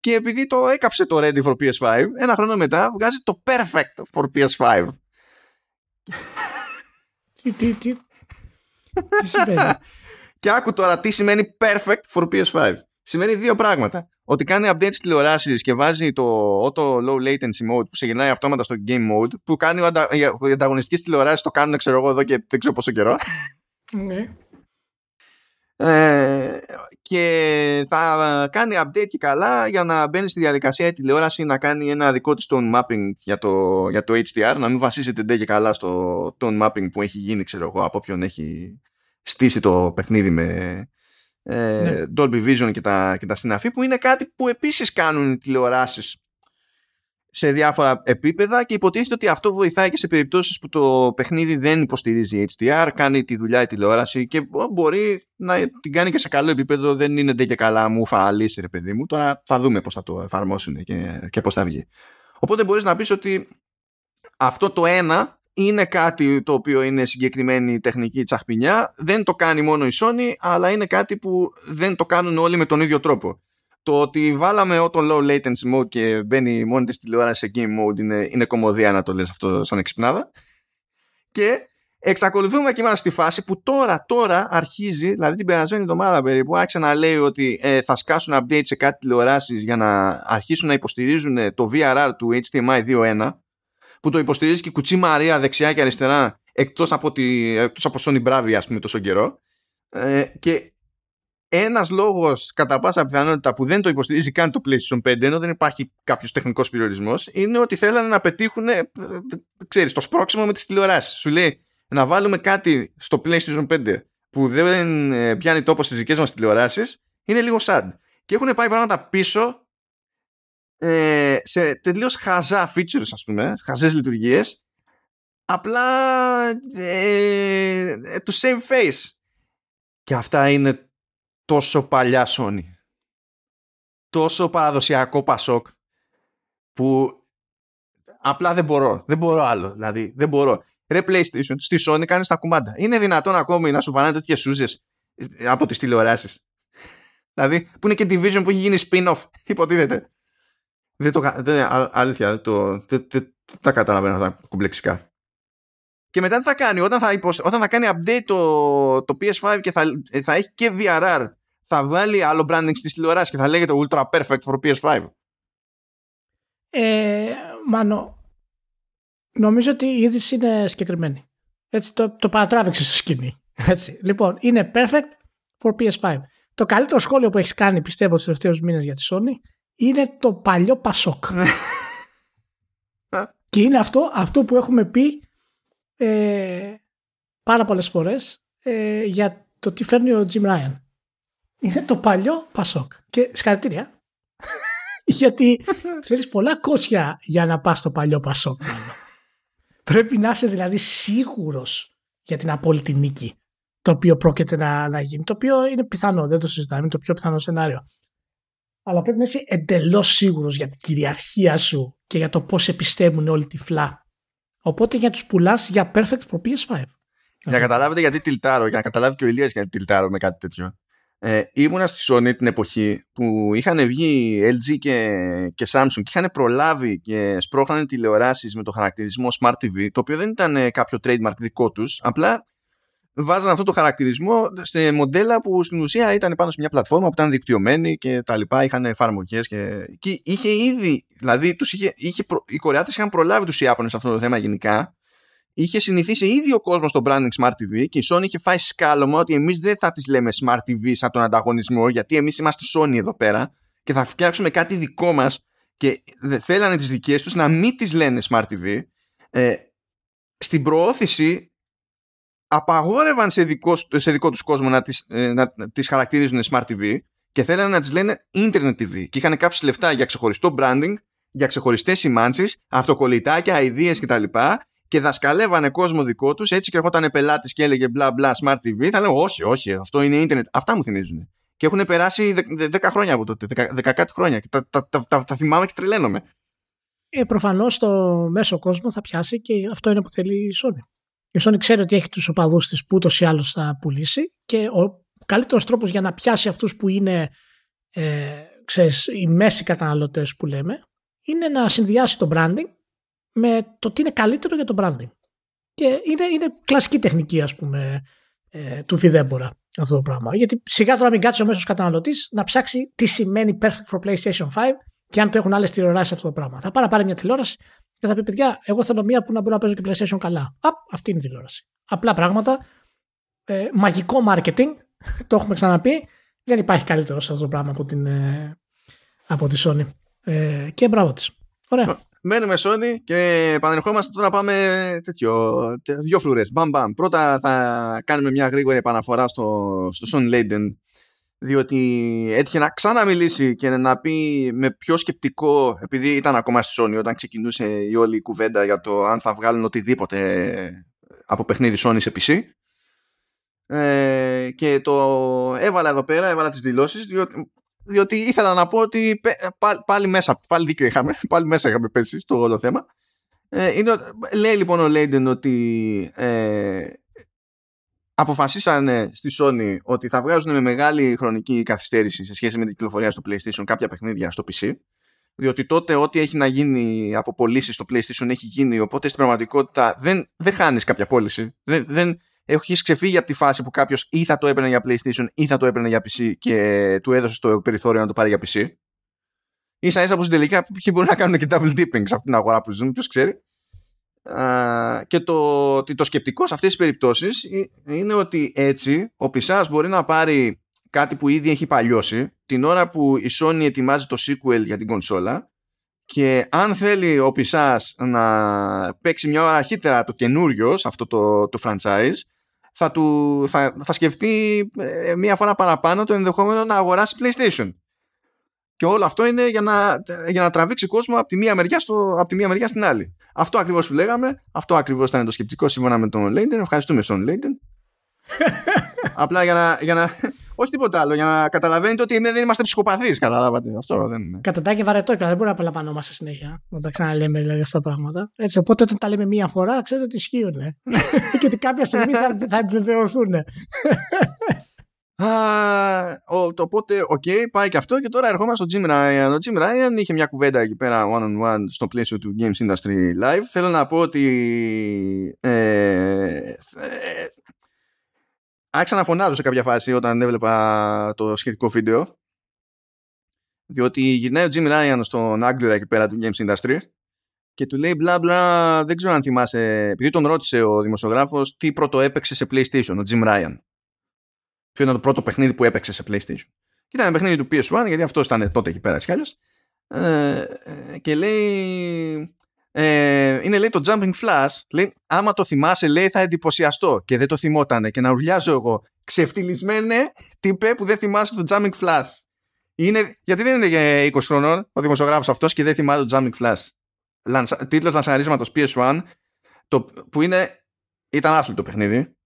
και επειδή το έκαψε το Ready for PS5, ένα χρόνο μετά βγάζει το Perfect for PS5. Τι, τι, τι σημαίνει; (laughs) και άκου τώρα τι σημαίνει perfect for PS5. Σημαίνει δύο πράγματα. Ότι κάνει update στις τηλεοράσεις και βάζει το auto low latency mode που σε γυρνάει αυτόματα στο game mode που κάνει ο αντα... οι ανταγωνιστικές τηλεοράσεις το κάνουν ξέρω εγώ εδώ και δεν ξέρω πόσο καιρό. (laughs) Ναι. Ε, και θα κάνει update και καλά για να μπαίνει στη διαδικασία η τηλεόραση να κάνει ένα δικό της tone mapping για το, για το HDR να μην βασίζεται ντε και καλά στο tone mapping που έχει γίνει ξέρω εγώ από όποιον έχει στήσει το παιχνίδι με ε, ναι. Dolby Vision και τα, και τα συναφή που είναι κάτι που επίσης κάνουν οι τηλεοράσεις σε διάφορα επίπεδα και υποτίθεται ότι αυτό βοηθάει και σε περιπτώσεις που το παιχνίδι δεν υποστηρίζει HDR, κάνει τη δουλειά η τηλεόραση και μπορεί να την κάνει και σε καλό επίπεδο, δεν είναι ντε και καλά μου φαλίσει ρε παιδί μου, τώρα θα δούμε πώς θα το εφαρμόσουν και, και πώς θα βγει. Οπότε μπορείς να πεις ότι αυτό το ένα είναι κάτι το οποίο είναι συγκεκριμένη τεχνική τσαχπινιά, δεν το κάνει μόνο η Sony, αλλά είναι κάτι που δεν το κάνουν όλοι με τον ίδιο τρόπο. Το ότι βάλαμε auto low latency mode και μπαίνει μόνη της τηλεόραση σε game mode είναι, είναι κομμωδία να το λες αυτό σαν εξυπνάδα. Και εξακολουθούμε και είμαστε στη φάση που τώρα, τώρα αρχίζει, δηλαδή την περασμένη εβδομάδα περίπου, άρχισε να λέει ότι ε, θα σκάσουν update σε κάτι τηλεοράσεις για να αρχίσουν να υποστηρίζουν το VRR του HDMI 2.1 που το υποστηρίζει και κουτσί Μαρία δεξιά και αριστερά εκτός από, τη, εκτός από Sony Bravia ας πούμε τόσο καιρό ε, και ένας λόγος κατά πάσα πιθανότητα που δεν το υποστηρίζει καν το PlayStation 5 ενώ δεν υπάρχει κάποιος τεχνικός περιορισμός είναι ότι θέλανε να πετύχουν ε, ξέρεις, το σπρώξιμο με τις τηλεοράσεις. Σου λέει να βάλουμε κάτι στο PlayStation 5 που δεν ε, πιάνει τόπο στις δικές μας τηλεοράσεις είναι λίγο sad. Και έχουν πάει πράγματα πίσω ε, σε τελείως χαζά features, ας πούμε, χαζές λειτουργίες. Απλά ε, to save face. Και αυτά είναι τόσο παλιά Sony τόσο παραδοσιακό Πασόκ που απλά δεν μπορώ δεν μπορώ άλλο δηλαδή δεν μπορώ ρε PlayStation στη Sony κάνεις τα κουμάντα είναι δυνατόν ακόμη να σου βανάνε τέτοιες σούζες ε, από τις τηλεοράσεις (laughs) δηλαδή που είναι και Division που έχει γίνει spin-off (laughs) υποτίθεται δεν το, δεν, αλήθεια το, δεν, δεν, τα καταλαβαίνω αυτά κουμπλεξικά και μετά τι θα κάνει, όταν θα, υποσ... όταν θα κάνει update το, το PS5 και θα, θα έχει και VRR, θα βάλει άλλο branding στις τηλεοράσεις και θα λέγεται Ultra Perfect for PS5. Ε, Μάνο, νομίζω ότι η είδηση είναι συγκεκριμένη. Έτσι, το, το παρατράβηξε στο σκηνή. Έτσι. Λοιπόν, είναι perfect for PS5. Το καλύτερο σχόλιο που έχεις κάνει, πιστεύω, τους τελευταίους μήνες για τη Sony είναι το παλιό Πασόκ. (laughs) και είναι αυτό, αυτό που έχουμε πει ε, πάρα πολλές φορές ε, για το τι φέρνει ο Jim Ryan. Είναι το παλιό Πασόκ. Και συγχαρητήρια. (laughs) Γιατί θέλεις πολλά κότσια για να πας στο παλιό Πασόκ. Πρέπει να είσαι δηλαδή σίγουρος για την απόλυτη νίκη το οποίο πρόκειται να, να γίνει. Το οποίο είναι πιθανό, δεν το συζητάμε, είναι το πιο πιθανό σενάριο. Αλλά πρέπει να είσαι εντελώς σίγουρος για την κυριαρχία σου και για το πώς επιστεύουν όλοι τυφλά. Οπότε για τους πουλάς για perfect for PS5. Για να καταλάβετε γιατί τιλτάρω, για να καταλάβει και ο Ηλίας γιατί τιλτάρω με κάτι τέτοιο. Ε, ήμουνα στη Sony την εποχή που είχαν βγει LG και, και Samsung και είχαν προλάβει και σπρώχνανε τηλεοράσεις με το χαρακτηρισμό Smart TV, το οποίο δεν ήταν κάποιο trademark δικό τους, απλά βάζαν αυτό το χαρακτηρισμό σε μοντέλα που στην ουσία ήταν πάνω σε μια πλατφόρμα που ήταν δικτυωμένη και τα λοιπά, είχαν εφαρμογές και... και είχε ήδη, δηλαδή τους είχε, είχε οι Κορεάτες είχαν προλάβει τους Ιάπωνες σε αυτό το θέμα γενικά. Είχε συνηθίσει ήδη ο κόσμος στο branding Smart TV και η Sony είχε φάει σκάλωμα ότι εμείς δεν θα τις λέμε Smart TV σαν τον ανταγωνισμό γιατί εμείς είμαστε Sony εδώ πέρα και θα φτιάξουμε κάτι δικό μας και θέλανε τις δικές τους να μην τις λένε Smart TV ε, στην προώθηση απαγόρευαν σε δικό, σε δικό τους κόσμο να τις, ε, να τις χαρακτηρίζουν Smart TV και θέλανε να τις λένε Internet TV και είχαν κάψει λεφτά για ξεχωριστό branding, για ξεχωριστές σημάνσεις, αυτοκολλητάκια, ιδέες κτλ. Και δασκαλεύανε κόσμο δικό τους, έτσι και ερχόταν πελάτης και έλεγε μπλα μπλα Smart TV, θα λέω όχι, όχι, αυτό είναι Internet. Αυτά μου θυμίζουν. Και έχουν περάσει 10 χρόνια από τότε, 10 κάτι χρόνια. Και τα, τα, τα, τα, τα θυμάμαι και τρελαίνομαι. Ε, Προφανώς το μέσο κόσμο θα πιάσει και αυτό είναι που θέλει η Sony. Η Sony ξέρει ότι έχει τους οπαδούς της που ούτως ή άλλως θα πουλήσει και ο καλύτερος τρόπος για να πιάσει αυτούς που είναι ε, ξέρεις, οι μέση καταναλωτές που λέμε είναι να συνδυάσει το branding με το τι είναι καλύτερο για το branding. Και είναι, είναι κλασική τεχνική ας πούμε ε, του φιδέμπορα αυτό το πράγμα. Γιατί σιγά τώρα μην κάτσει ο μέσος καταναλωτής να ψάξει τι σημαίνει perfect for PlayStation 5 και αν το έχουν άλλες τηλεοράσεις αυτό το πράγμα. Θα πάρει, πάρει μια τηλεόραση και θα πει: Παιδιά, εγώ θέλω μία που να μπορώ να παίζω και PlayStation καλά. Απ, αυτή είναι η τηλεόραση. Απλά πράγματα. Ε, μαγικό marketing. (laughs) το έχουμε ξαναπεί. Δεν υπάρχει καλύτερο σε αυτό το πράγμα από, την, ε, από τη Sony. Ε, και μπράβο της. Ωραία. Μένουμε Sony και επανερχόμαστε τώρα να πάμε τέτοιο, δύο φλουρές. Μπαμ μπαμ. Πρώτα θα κάνουμε μια γρήγορη επαναφορά στο, στο Sony Layden διότι έτυχε να ξαναμιλήσει και να πει με πιο σκεπτικό επειδή ήταν ακόμα στη Sony όταν ξεκινούσε η όλη κουβέντα για το αν θα βγάλουν οτιδήποτε από παιχνίδι Sony σε PC ε, και το έβαλα εδώ πέρα, έβαλα τις δηλώσεις διότι, διότι ήθελα να πω ότι πάλι μέσα, πάλι δίκιο είχαμε, (laughs) πάλι μέσα είχαμε πέσει στο όλο θέμα. Ε, είναι, λέει λοιπόν ο Λέιντεν ότι ε, αποφασίσανε στη Sony ότι θα βγάζουν με μεγάλη χρονική καθυστέρηση σε σχέση με την κυκλοφορία στο PlayStation κάποια παιχνίδια στο PC διότι τότε ό,τι έχει να γίνει από πωλήσεις στο PlayStation έχει γίνει οπότε στην πραγματικότητα δεν, δεν χάνεις κάποια πώληση. Δεν, δεν έχεις ξεφύγει από τη φάση που κάποιος ή θα το έπαιρνε για PlayStation ή θα το έπαιρνε για PC και του έδωσε το περιθώριο να το πάρει για PC ίσα ίσα που στην τελικά ποιοι μπορούν να κάνουν και double dipping σε αυτήν την αγορά που ζουν, ποιος ξέρει και το, το σκεπτικό σε αυτές τις περιπτώσεις είναι ότι έτσι ο Πισάς μπορεί να πάρει κάτι που ήδη έχει παλιώσει την ώρα που η Sony ετοιμάζει το sequel για την κονσόλα και αν θέλει ο Πισάς να παίξει μια ώρα αρχίτερα το καινούριο σε αυτό το, το franchise θα, του, θα, θα σκεφτεί ε, μια φορά παραπάνω το ενδεχόμενο να αγοράσει PlayStation. Και όλο αυτό είναι για να, για να τραβήξει κόσμο από τη μία μεριά, στο, από τη μία μεριά στην άλλη. Αυτό ακριβώς που λέγαμε, αυτό ακριβώς ήταν το σκεπτικό σύμφωνα με τον Layden. Ευχαριστούμε στον Layden. (laughs) Απλά για να, για να. Όχι τίποτα άλλο, για να καταλαβαίνετε ότι εμείς δεν είμαστε ψυχοπαθείς. Καταλάβατε. Αυτό δεν είναι. Κατά και βαρετό και δεν μπορεί να επαναλαμβανόμαστε συνέχεια. Να τα ξαναλέμε δηλαδή αυτά τα πράγματα. Έτσι, οπότε όταν τα λέμε μία φορά, ξέρετε ότι ισχύουν. (laughs) και ότι κάποια στιγμή θα, θα επιβεβαιωθούν. (laughs) Α, ο, το οπότε, OK, okay, πάει και αυτό και τώρα ερχόμαστε στο Jim Ryan. Ο Jim Ryan είχε μια κουβέντα εκεί πέρα one-on-one στο πλαίσιο του Games Industry Live. Θέλω να πω ότι ε, ε, άρχισα να φωνάζω σε κάποια φάση όταν έβλεπα το σχετικό βίντεο διότι γυρνάει ο Jim Ryan στον Άγγλιο εκεί πέρα του Games Industry και του λέει μπλα μπλα, δεν ξέρω αν θυμάσαι, επειδή τον ρώτησε ο δημοσιογράφος τι πρώτο έπαιξε σε PlayStation, ο Jim Ryan. Ποιο ήταν το πρώτο παιχνίδι που έπαιξε σε PlayStation. Και ήταν ένα παιχνίδι του PS1, γιατί αυτός ήταν τότε εκεί πέρα κι ε, ε, και λέει ε, είναι λέει το Jumping Flash λέει άμα το θυμάσαι λέει θα εντυπωσιαστώ. Και δεν το θυμότανε. Και να ουρλιάζω εγώ ξεφτυλισμένε τύπε που δεν θυμάσαι το Jumping Flash. Είναι, γιατί δεν είναι για 20 χρονών ο δημοσιογράφος αυτός και δεν θυμάται το Jumping Flash. Λανσα, τίτλος λανσαρίσματος PS1 το, που είναι, ήταν άθλητο παιχνίδι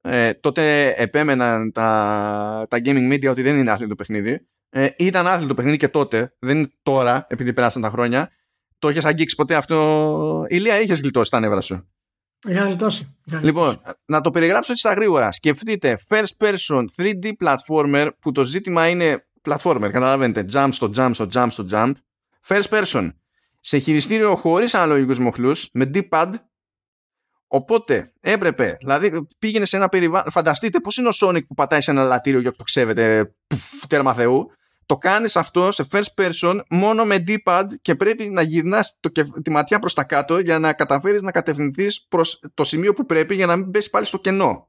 ε, τότε επέμεναν τα, τα gaming media ότι δεν είναι άθλητο παιχνίδι ε, ήταν άθλητο παιχνίδι και τότε, δεν είναι τώρα, επειδή περάσαν τα χρόνια. Το έχει αγγίξει ποτέ αυτό; Ηλία, είχες γλιτώσει τα νεύρα σου; Είχα γλιτώσει. Λοιπόν, να το περιγράψω έτσι στα γρήγορα. Σκεφτείτε first person 3D platformer που το ζήτημα είναι platformer, καταλαβαίνετε. Jump στο jump στο jump στο jump. First person. Σε χειριστήριο χωρίς αναλογικούς μοχλούς, με D-pad. Οπότε έπρεπε, δηλαδή πήγαινε σε ένα περιβάλλον. Φανταστείτε πώς είναι ο Sonic που πατάει σε ένα λατήριο και το ξέβεται τέρμα Θεού το κάνεις αυτό σε first person μόνο με D-pad και πρέπει να γυρνάς το, τη ματιά προς τα κάτω για να καταφέρεις να κατευθυνθείς προς το σημείο που πρέπει για να μην πέσει πάλι στο κενό.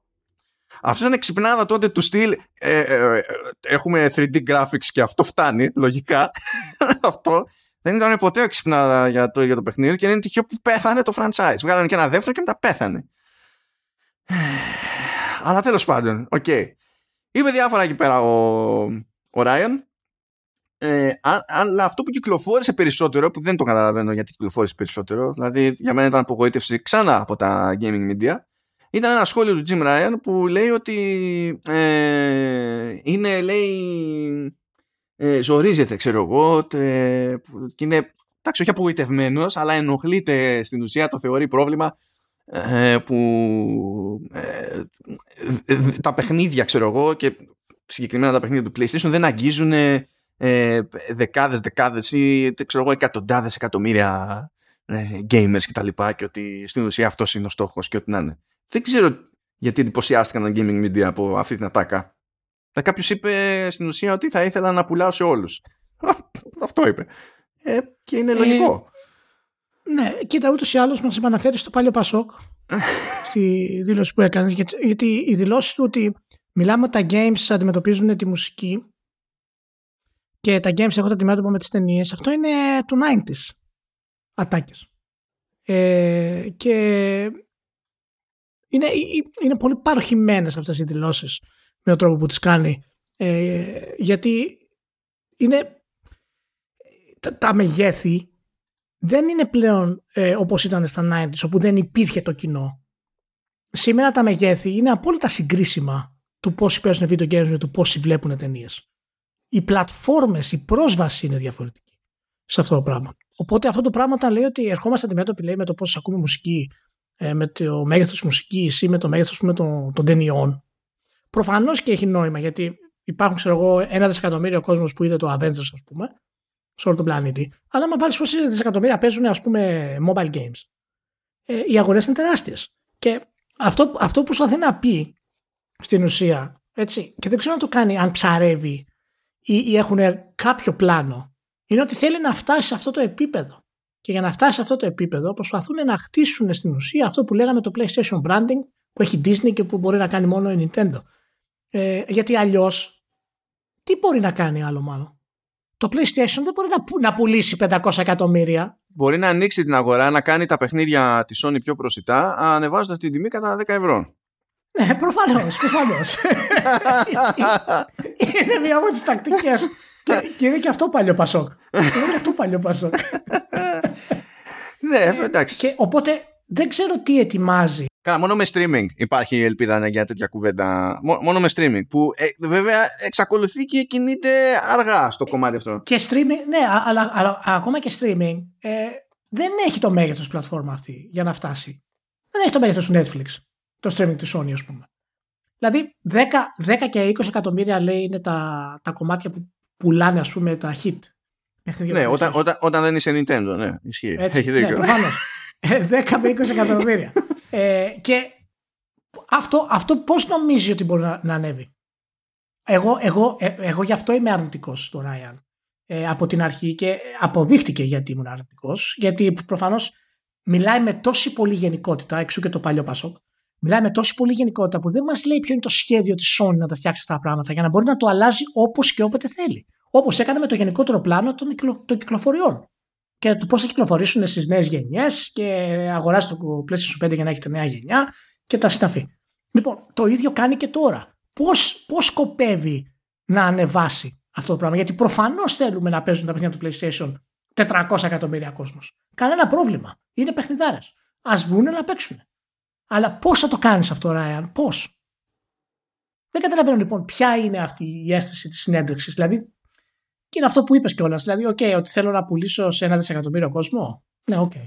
Αυτό ήταν ξυπνάδα τότε του στυλ ε, ε, ε έχουμε 3D graphics και αυτό φτάνει λογικά (laughs) αυτό δεν ήταν ποτέ ξυπνάδα για το, για το παιχνίδι και δεν είναι τυχαίο που πέθανε το franchise. Βγάλανε και ένα δεύτερο και μετά πέθανε. Αλλά τέλος πάντων OK. Okay. είπε διάφορα εκεί πέρα ο, ο Ryan. Ε, αλλά αυτό που κυκλοφόρησε περισσότερο, που δεν το καταλαβαίνω γιατί κυκλοφόρησε περισσότερο, δηλαδή για μένα ήταν απογοήτευση ξανά από τα gaming media, ήταν ένα σχόλιο του Jim Ryan που λέει ότι ε, είναι, λέει, ε, ζορίζεται, ξέρω εγώ, και είναι, εντάξει, όχι απογοητευμένος, αλλά ενοχλείται στην ουσία, το θεωρεί πρόβλημα ε, που ε, τα παιχνίδια, ξέρω εγώ, και συγκεκριμένα τα παιχνίδια του PlayStation δεν αγγίζουν ε, δεκάδες, δεκάδες ή ξέρω εγώ, εκατοντάδες εκατομμύρια ε, gamers και τα λοιπά και ότι στην ουσία αυτός είναι ο στόχος και ό,τι να είναι. Δεν ξέρω γιατί εντυπωσιάστηκαν τα gaming media από αυτή την ατάκα. Κάποιος είπε στην ουσία ότι θα ήθελα να πουλάω σε όλους. (laughs) αυτό είπε. Ε, και είναι λογικό. Ε, ναι, κοίτα, ούτως ή άλλως μας επαναφέρεις στο πάλιο Πασόκ (laughs) στη δήλωση που έκανες. Γιατί, γιατί η δηλώση του ότι μιλάμε ότι τα games αντιμετωπίζουν τη μουσική και τα games έχουν αντιμέτωπο με τις ταινίες, αυτό είναι του 90s ατάκες. Ε, και είναι, είναι πολύ παροχημένες αυτές οι δηλώσεις με τον τρόπο που τις κάνει ε, γιατί είναι τα, τα μεγέθη δεν είναι πλέον ε, όπως ήταν στα 90s όπου δεν υπήρχε το κοινό. Σήμερα τα μεγέθη είναι απόλυτα συγκρίσιμα του πόσοι παίζουν βίντεο games με του πόσοι βλέπουν ταινίες οι πλατφόρμες, η πρόσβαση είναι διαφορετική σε αυτό το πράγμα. Οπότε αυτό το πράγμα όταν λέει ότι ερχόμαστε αντιμέτωποι λέει, με το πώς ακούμε μουσική, ε, με το μέγεθος μουσικής ή με το μέγεθος με των, των ταινιών, προφανώς και έχει νόημα γιατί υπάρχουν ξέρω εγώ ένα δισεκατομμύριο κόσμος που είδε το Avengers ας πούμε σε όλο τον πλανήτη. Αλλά άμα πάρεις πόσες δισεκατομμύρια παίζουν ας πούμε mobile games. Ε, οι αγορές είναι τεράστιες. Και αυτό, αυτό που προσπαθεί να πει στην ουσία έτσι, και δεν ξέρω να το κάνει αν ψαρεύει ή, ή έχουν κάποιο πλάνο είναι ότι θέλει να φτάσει σε αυτό το επίπεδο. Και για να φτάσει σε αυτό το επίπεδο προσπαθούν να χτίσουν στην ουσία αυτό που λέγαμε το PlayStation Branding που έχει Disney και που μπορεί να κάνει μόνο η Nintendo. Ε, γιατί αλλιώς τι μπορεί να κάνει άλλο μάλλον; Το PlayStation δεν μπορεί να, να πουλήσει 500 εκατομμύρια. Μπορεί να ανοίξει την αγορά, να κάνει τα παιχνίδια της Sony πιο προσιτά, ανεβάζοντας την τιμή κατά 10 ευρώ. Ναι, προφανώς, προφανώς. (laughs) είναι μία από τις τακτικές. και, είναι και αυτό παλιό Πασόκ. είναι και αυτό παλιό Πασόκ. (laughs) ναι, εντάξει. Και οπότε δεν ξέρω τι ετοιμάζει. Καλά, μόνο με streaming υπάρχει η ελπίδα για τέτοια κουβέντα. Μόνο με streaming. Που ε, βέβαια εξακολουθεί και κινείται αργά στο κομμάτι αυτό. Και streaming, ναι, αλλά, αλλά ακόμα και streaming ε, δεν έχει το μέγεθος πλατφόρμα αυτή για να φτάσει. Δεν έχει το μέγεθος του Netflix το streaming της Sony ας πούμε. Δηλαδή 10, 10 και 20 εκατομμύρια λέει είναι τα, τα κομμάτια που πουλάνε ας πούμε τα hit. Ναι, όταν, όταν, όταν δεν είσαι Nintendo, ναι, ισχύει. Έτσι, Έχει δίκιο. Ναι, 10 ε, με 20 εκατομμύρια. (laughs) ε, και αυτό, αυτό πώς νομίζεις ότι μπορεί να, να ανέβει; Εγώ, εγώ, ε, εγώ γι' αυτό είμαι αρνητικός στο Ryan. Ε, από την αρχή και αποδείχτηκε γιατί ήμουν αρνητικός. Γιατί προφανώς μιλάει με τόση πολύ γενικότητα, εξού και το παλιό Πασόκ, μιλάει με τόση πολύ γενικότητα που δεν μας λέει ποιο είναι το σχέδιο της Sony να τα φτιάξει αυτά τα πράγματα για να μπορεί να το αλλάζει όπως και όποτε θέλει. Όπως έκανε με το γενικότερο πλάνο των, των κυκλοφοριών. Και το πώς θα κυκλοφορήσουν στις νέες γενιές και αγοράσει το PlayStation 5 για να έχετε νέα γενιά και τα συναφή. Λοιπόν, το ίδιο κάνει και τώρα. Πώς σκοπεύει να ανεβάσει αυτό το πράγμα, Γιατί προφανώς θέλουμε να παίζουν τα παιχνίδια του PlayStation 400 εκατομμύρια κόσμος. Κανένα πρόβλημα. Είναι παιχνιδάρες. Α βγουν να παίξουν. Αλλά πώς θα το κάνεις αυτό, Ράιαν, πώς; Δεν καταλαβαίνω λοιπόν ποια είναι αυτή η αίσθηση της συνέντευξης. Δηλαδή, και είναι αυτό που είπες κιόλας. Δηλαδή, OK, ότι θέλω να πουλήσω σε ένα δισεκατομμύριο κόσμο. Ναι, OK.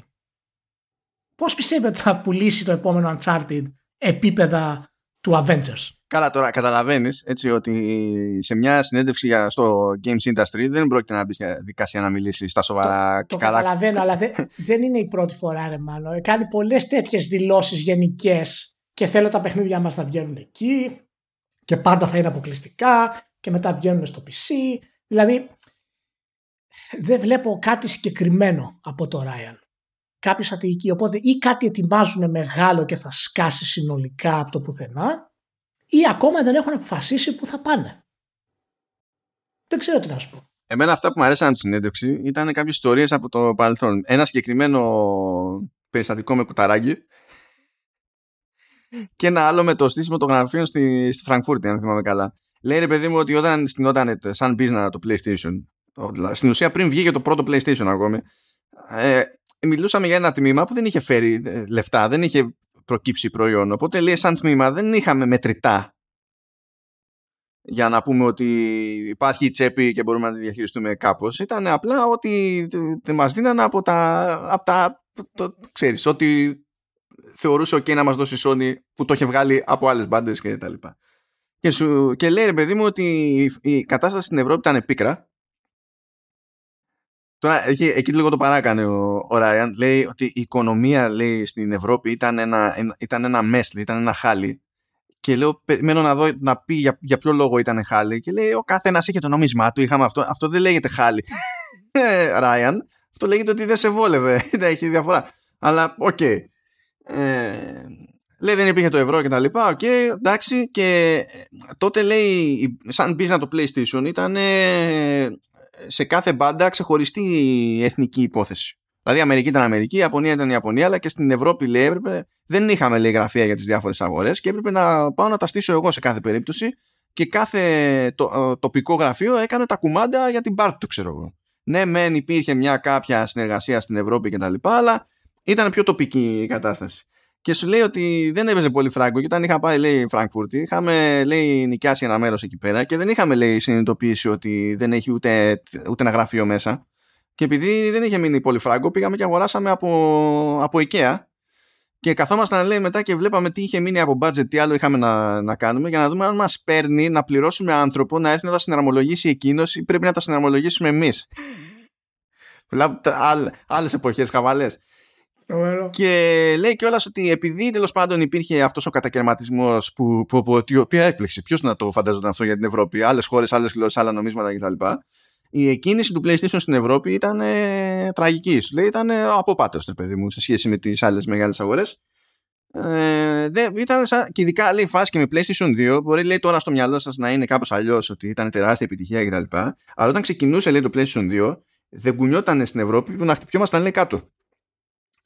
Πώς πιστεύει ότι θα πουλήσει το επόμενο Uncharted επίπεδα του Avengers; Καλά, τώρα καταλαβαίνεις έτσι ότι σε μια συνέντευξη για, στο Games Industry δεν πρόκειται να μπεις στη δικασία να μιλήσεις στα σοβαρά το, το καταλαβαίνω, αλλά δεν, δεν είναι η πρώτη φορά, ρε μάλλον. Κάνει πολλές τέτοιες δηλώσεις γενικές και θέλω τα παιχνίδια μας να βγαίνουν εκεί και πάντα θα είναι αποκλειστικά και μετά βγαίνουν στο PC. Δηλαδή, δεν βλέπω κάτι συγκεκριμένο από το Ryan. Κάποιος στρατηγική. Οπότε ή κάτι ετοιμάζουν μεγάλο και θα σκάσει συνολικά από το πουθενά, ή ακόμα δεν έχουν αποφασίσει πού θα πάνε. Δεν ξέρω τι να σου πω. Εμένα αυτά που μου αρέσαν από τη συνέντευξη ήταν κάποιες ιστορίες από το παρελθόν. Ένα συγκεκριμένο περιστατικό με κουταράκι και ένα άλλο με το στήσιμο των γραφείων στη, στη Φραγκφούρτη, αν θυμάμαι καλά. Λέει ρε παιδί μου ότι όταν στηνόταν σαν business το PlayStation, στην ουσία πριν βγήκε το πρώτο PlayStation ακόμη, ε, μιλούσαμε για ένα τμήμα που δεν είχε φέρει ε, λεφτά, δεν είχε προκύψει προϊόν. Οπότε λέει σαν τμήμα δεν είχαμε μετρητά για να πούμε ότι υπάρχει η τσέπη και μπορούμε να τη διαχειριστούμε κάπως. Ήταν απλά ότι μας δίνανε από τα, από τα το, ξέρεις, ότι θεωρούσε ok να μας δώσει η Sony που το είχε βγάλει από άλλες μπάντες και τα λοιπά. Και, σου, και λέει ρε παιδί μου ότι η κατάσταση στην Ευρώπη ήταν πίκρα Τώρα εκεί, εκεί λίγο το παράκανε ο, ο Ryan. Λέει ότι η οικονομία λέει, στην Ευρώπη ήταν ένα, ήταν ένα mess λέει, ήταν ένα χάλι. Και λέω, περιμένω να δω να πει για, για ποιο λόγο ήταν χάλι. Και λέει, ο καθένας είχε το νόμισμά του. Είχαμε αυτό. Αυτό δεν λέγεται χάλι. (laughs) Ε, Ryan. Αυτό λέγεται ότι δεν σε βόλευε. (laughs) Δεν έχει διαφορά. Αλλά OK. Okay. Ε, λέει δεν υπήρχε το ευρώ και τα λοιπά. OK, okay, εντάξει. Και τότε λέει, σαν business το PlayStation ήταν σε κάθε μπάντα ξεχωριστή εθνική υπόθεση. Δηλαδή η Αμερική ήταν Αμερική, η Ιαπωνία ήταν η Ιαπωνία, αλλά και στην Ευρώπη λέει, έπρεπε, δεν είχαμε λέει, γραφεία για τις διάφορες αγορές και έπρεπε να πάω να τα στήσω εγώ σε κάθε περίπτωση και κάθε το, ε, τοπικό γραφείο έκανε τα κουμάντα για την πάρτι του, ξέρω εγώ. Ναι, μεν υπήρχε μια κάποια συνεργασία στην Ευρώπη κτλ., αλλά ήταν πιο τοπική η κατάσταση και σου λέει ότι δεν έπαιζε πολύ φράγκο. Και όταν είχα πάει, λέει, Φραγκφούρτη, είχαμε, λέει, νοικιάσει ένα μέρος εκεί πέρα και δεν είχαμε, λέει, συνειδητοποιήσει ότι δεν έχει ούτε, ούτε ένα γραφείο μέσα. Και επειδή δεν είχε μείνει πολύ φράγκο, πήγαμε και αγοράσαμε από, από IKEA. Και καθόμασταν, λέει, μετά και βλέπαμε τι είχε μείνει από budget, τι άλλο είχαμε να, να κάνουμε, για να δούμε αν μας παίρνει να πληρώσουμε άνθρωπο να έρθει να τα συναρμολογήσει εκείνος ή πρέπει να τα συναρμολογήσουμε εμείς. (laughs) Άλλες εποχές, χαβαλέ. Και λέει κιόλας ότι επειδή τέλος πάντων υπήρχε αυτός ο κατακαιρματισμός που, που, που, που, οποία έκπληξη. Ποιος να το φανταζόταν αυτό για την Ευρώπη, άλλες χώρες, άλλες γλώσσες, άλλα νομίσματα κτλ. Η εκκίνηση του PlayStation στην Ευρώπη ήταν ε, τραγική. Σου λέει ήταν ε, αποπάτω, παιδί μου, σε σχέση με τις άλλες μεγάλες αγορές. Ε, ήταν σαν, και ειδικά λέει φάση και με PlayStation 2 μπορεί λέει τώρα στο μυαλό σας να είναι κάπως αλλιώς ότι ήταν τεράστια επιτυχία κτλ. Αλλά όταν ξεκινούσε λέει το PlayStation 2 δεν κουνιόταν στην Ευρώπη που να χτυπιόμασταν λέει κάτω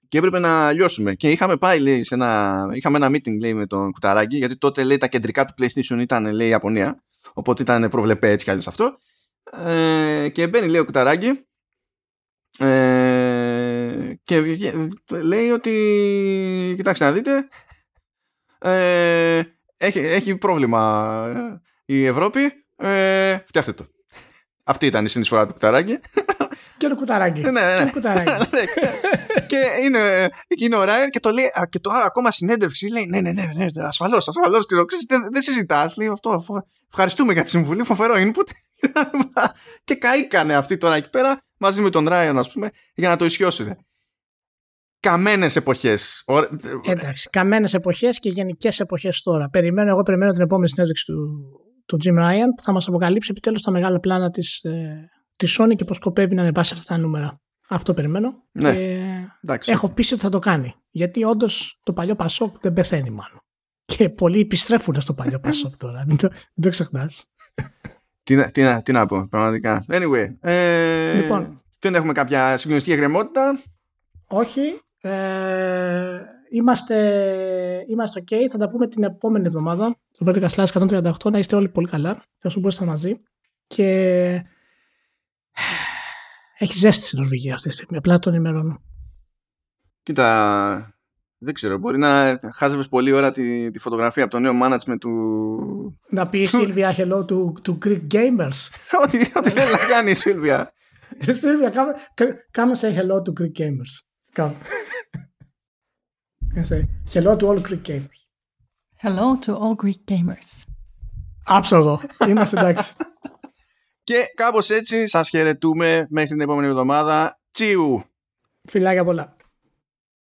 και έπρεπε να λιώσουμε. Και είχαμε πάει, λέει, σε ένα, είχαμε ένα meeting, λέει, με τον Κουταράκη, γιατί τότε, λέει, τα κεντρικά του PlayStation ήταν, λέει, Ιαπωνία. Οπότε ήταν προβλεπέ έτσι κι αλλιώς αυτό. Ε, και μπαίνει, λέει, ο Κουταράκη ε, και λέει ότι, κοιτάξτε να δείτε, ε, έχει, έχει πρόβλημα ε, η Ευρώπη, ε, φτιάχτε το. Αυτή ήταν η συνεισφορά του Κουταράκη. Και το κουταράκι. Ναι, ναι. (laughs) ναι. και είναι, είναι ο Ράιν και το λέει, και το ακόμα συνέντευξη λέει, ναι, ναι, ναι, ναι ασφαλώς, ασφαλώς. Δεν, δεν συζητάς, λέει αυτό. Ευχαριστούμε για τη συμβουλή, φοβερό input. (laughs) και καήκανε αυτοί τώρα εκεί πέρα μαζί με τον Ράιν, ας πούμε, για να το ισιώσουν. Καμένες εποχές. Εντάξει, καμένες εποχές και γενικές εποχές τώρα. Περιμένω, εγώ περιμένω την επόμενη συνέντευξη του, του Jim Ryan που θα μας αποκαλύψει επιτέλους τα μεγάλα πλάνα της ε, τη Sony και πώ σκοπεύει να ανεβάσει αυτά τα νούμερα. Αυτό περιμένω. Ναι. Και... Εντάξει. έχω πείσει ότι θα το κάνει. Γιατί όντως το παλιό Πασόκ δεν πεθαίνει μάλλον. Και πολλοί επιστρέφουν στο παλιό (laughs) Πασόκ τώρα. Μην το, μην το ξεχνάς. Τι, να- τι, να- τι να πω, πραγματικά. Anyway, ε, Λοιπόν. δεν έχουμε κάποια συγκλονιστική εγκρεμότητα. Όχι. Ε, είμαστε, είμαστε ok. Θα τα πούμε την επόμενη εβδομάδα. Το 11 slash 138. Να είστε όλοι πολύ καλά. Θα σου μπορείτε μαζί. Και έχει ζέστη στην Νορβηγία αυτή τη στιγμή. Απλά τον ενημερώνω. Κοίτα, δεν ξέρω, μπορεί να χάζευες πολλή ώρα τη, τη φωτογραφία από το νέο management του... Να πει η Σίλβια hello του, του Greek Gamers. (laughs) ό,τι, ό,τι θέλει να κάνει η Σίλβια. Ε, Σίλβια, κάμε, κάμε say hello to Greek Gamers. Κάμε. Κάμε say hello to all Greek Gamers. Hello to all Greek gamers. Άψογο. Είμαστε εντάξει. Και κάπως έτσι σας χαιρετούμε μέχρι την επόμενη εβδομάδα. Τσιου! Φιλάκια πολλά.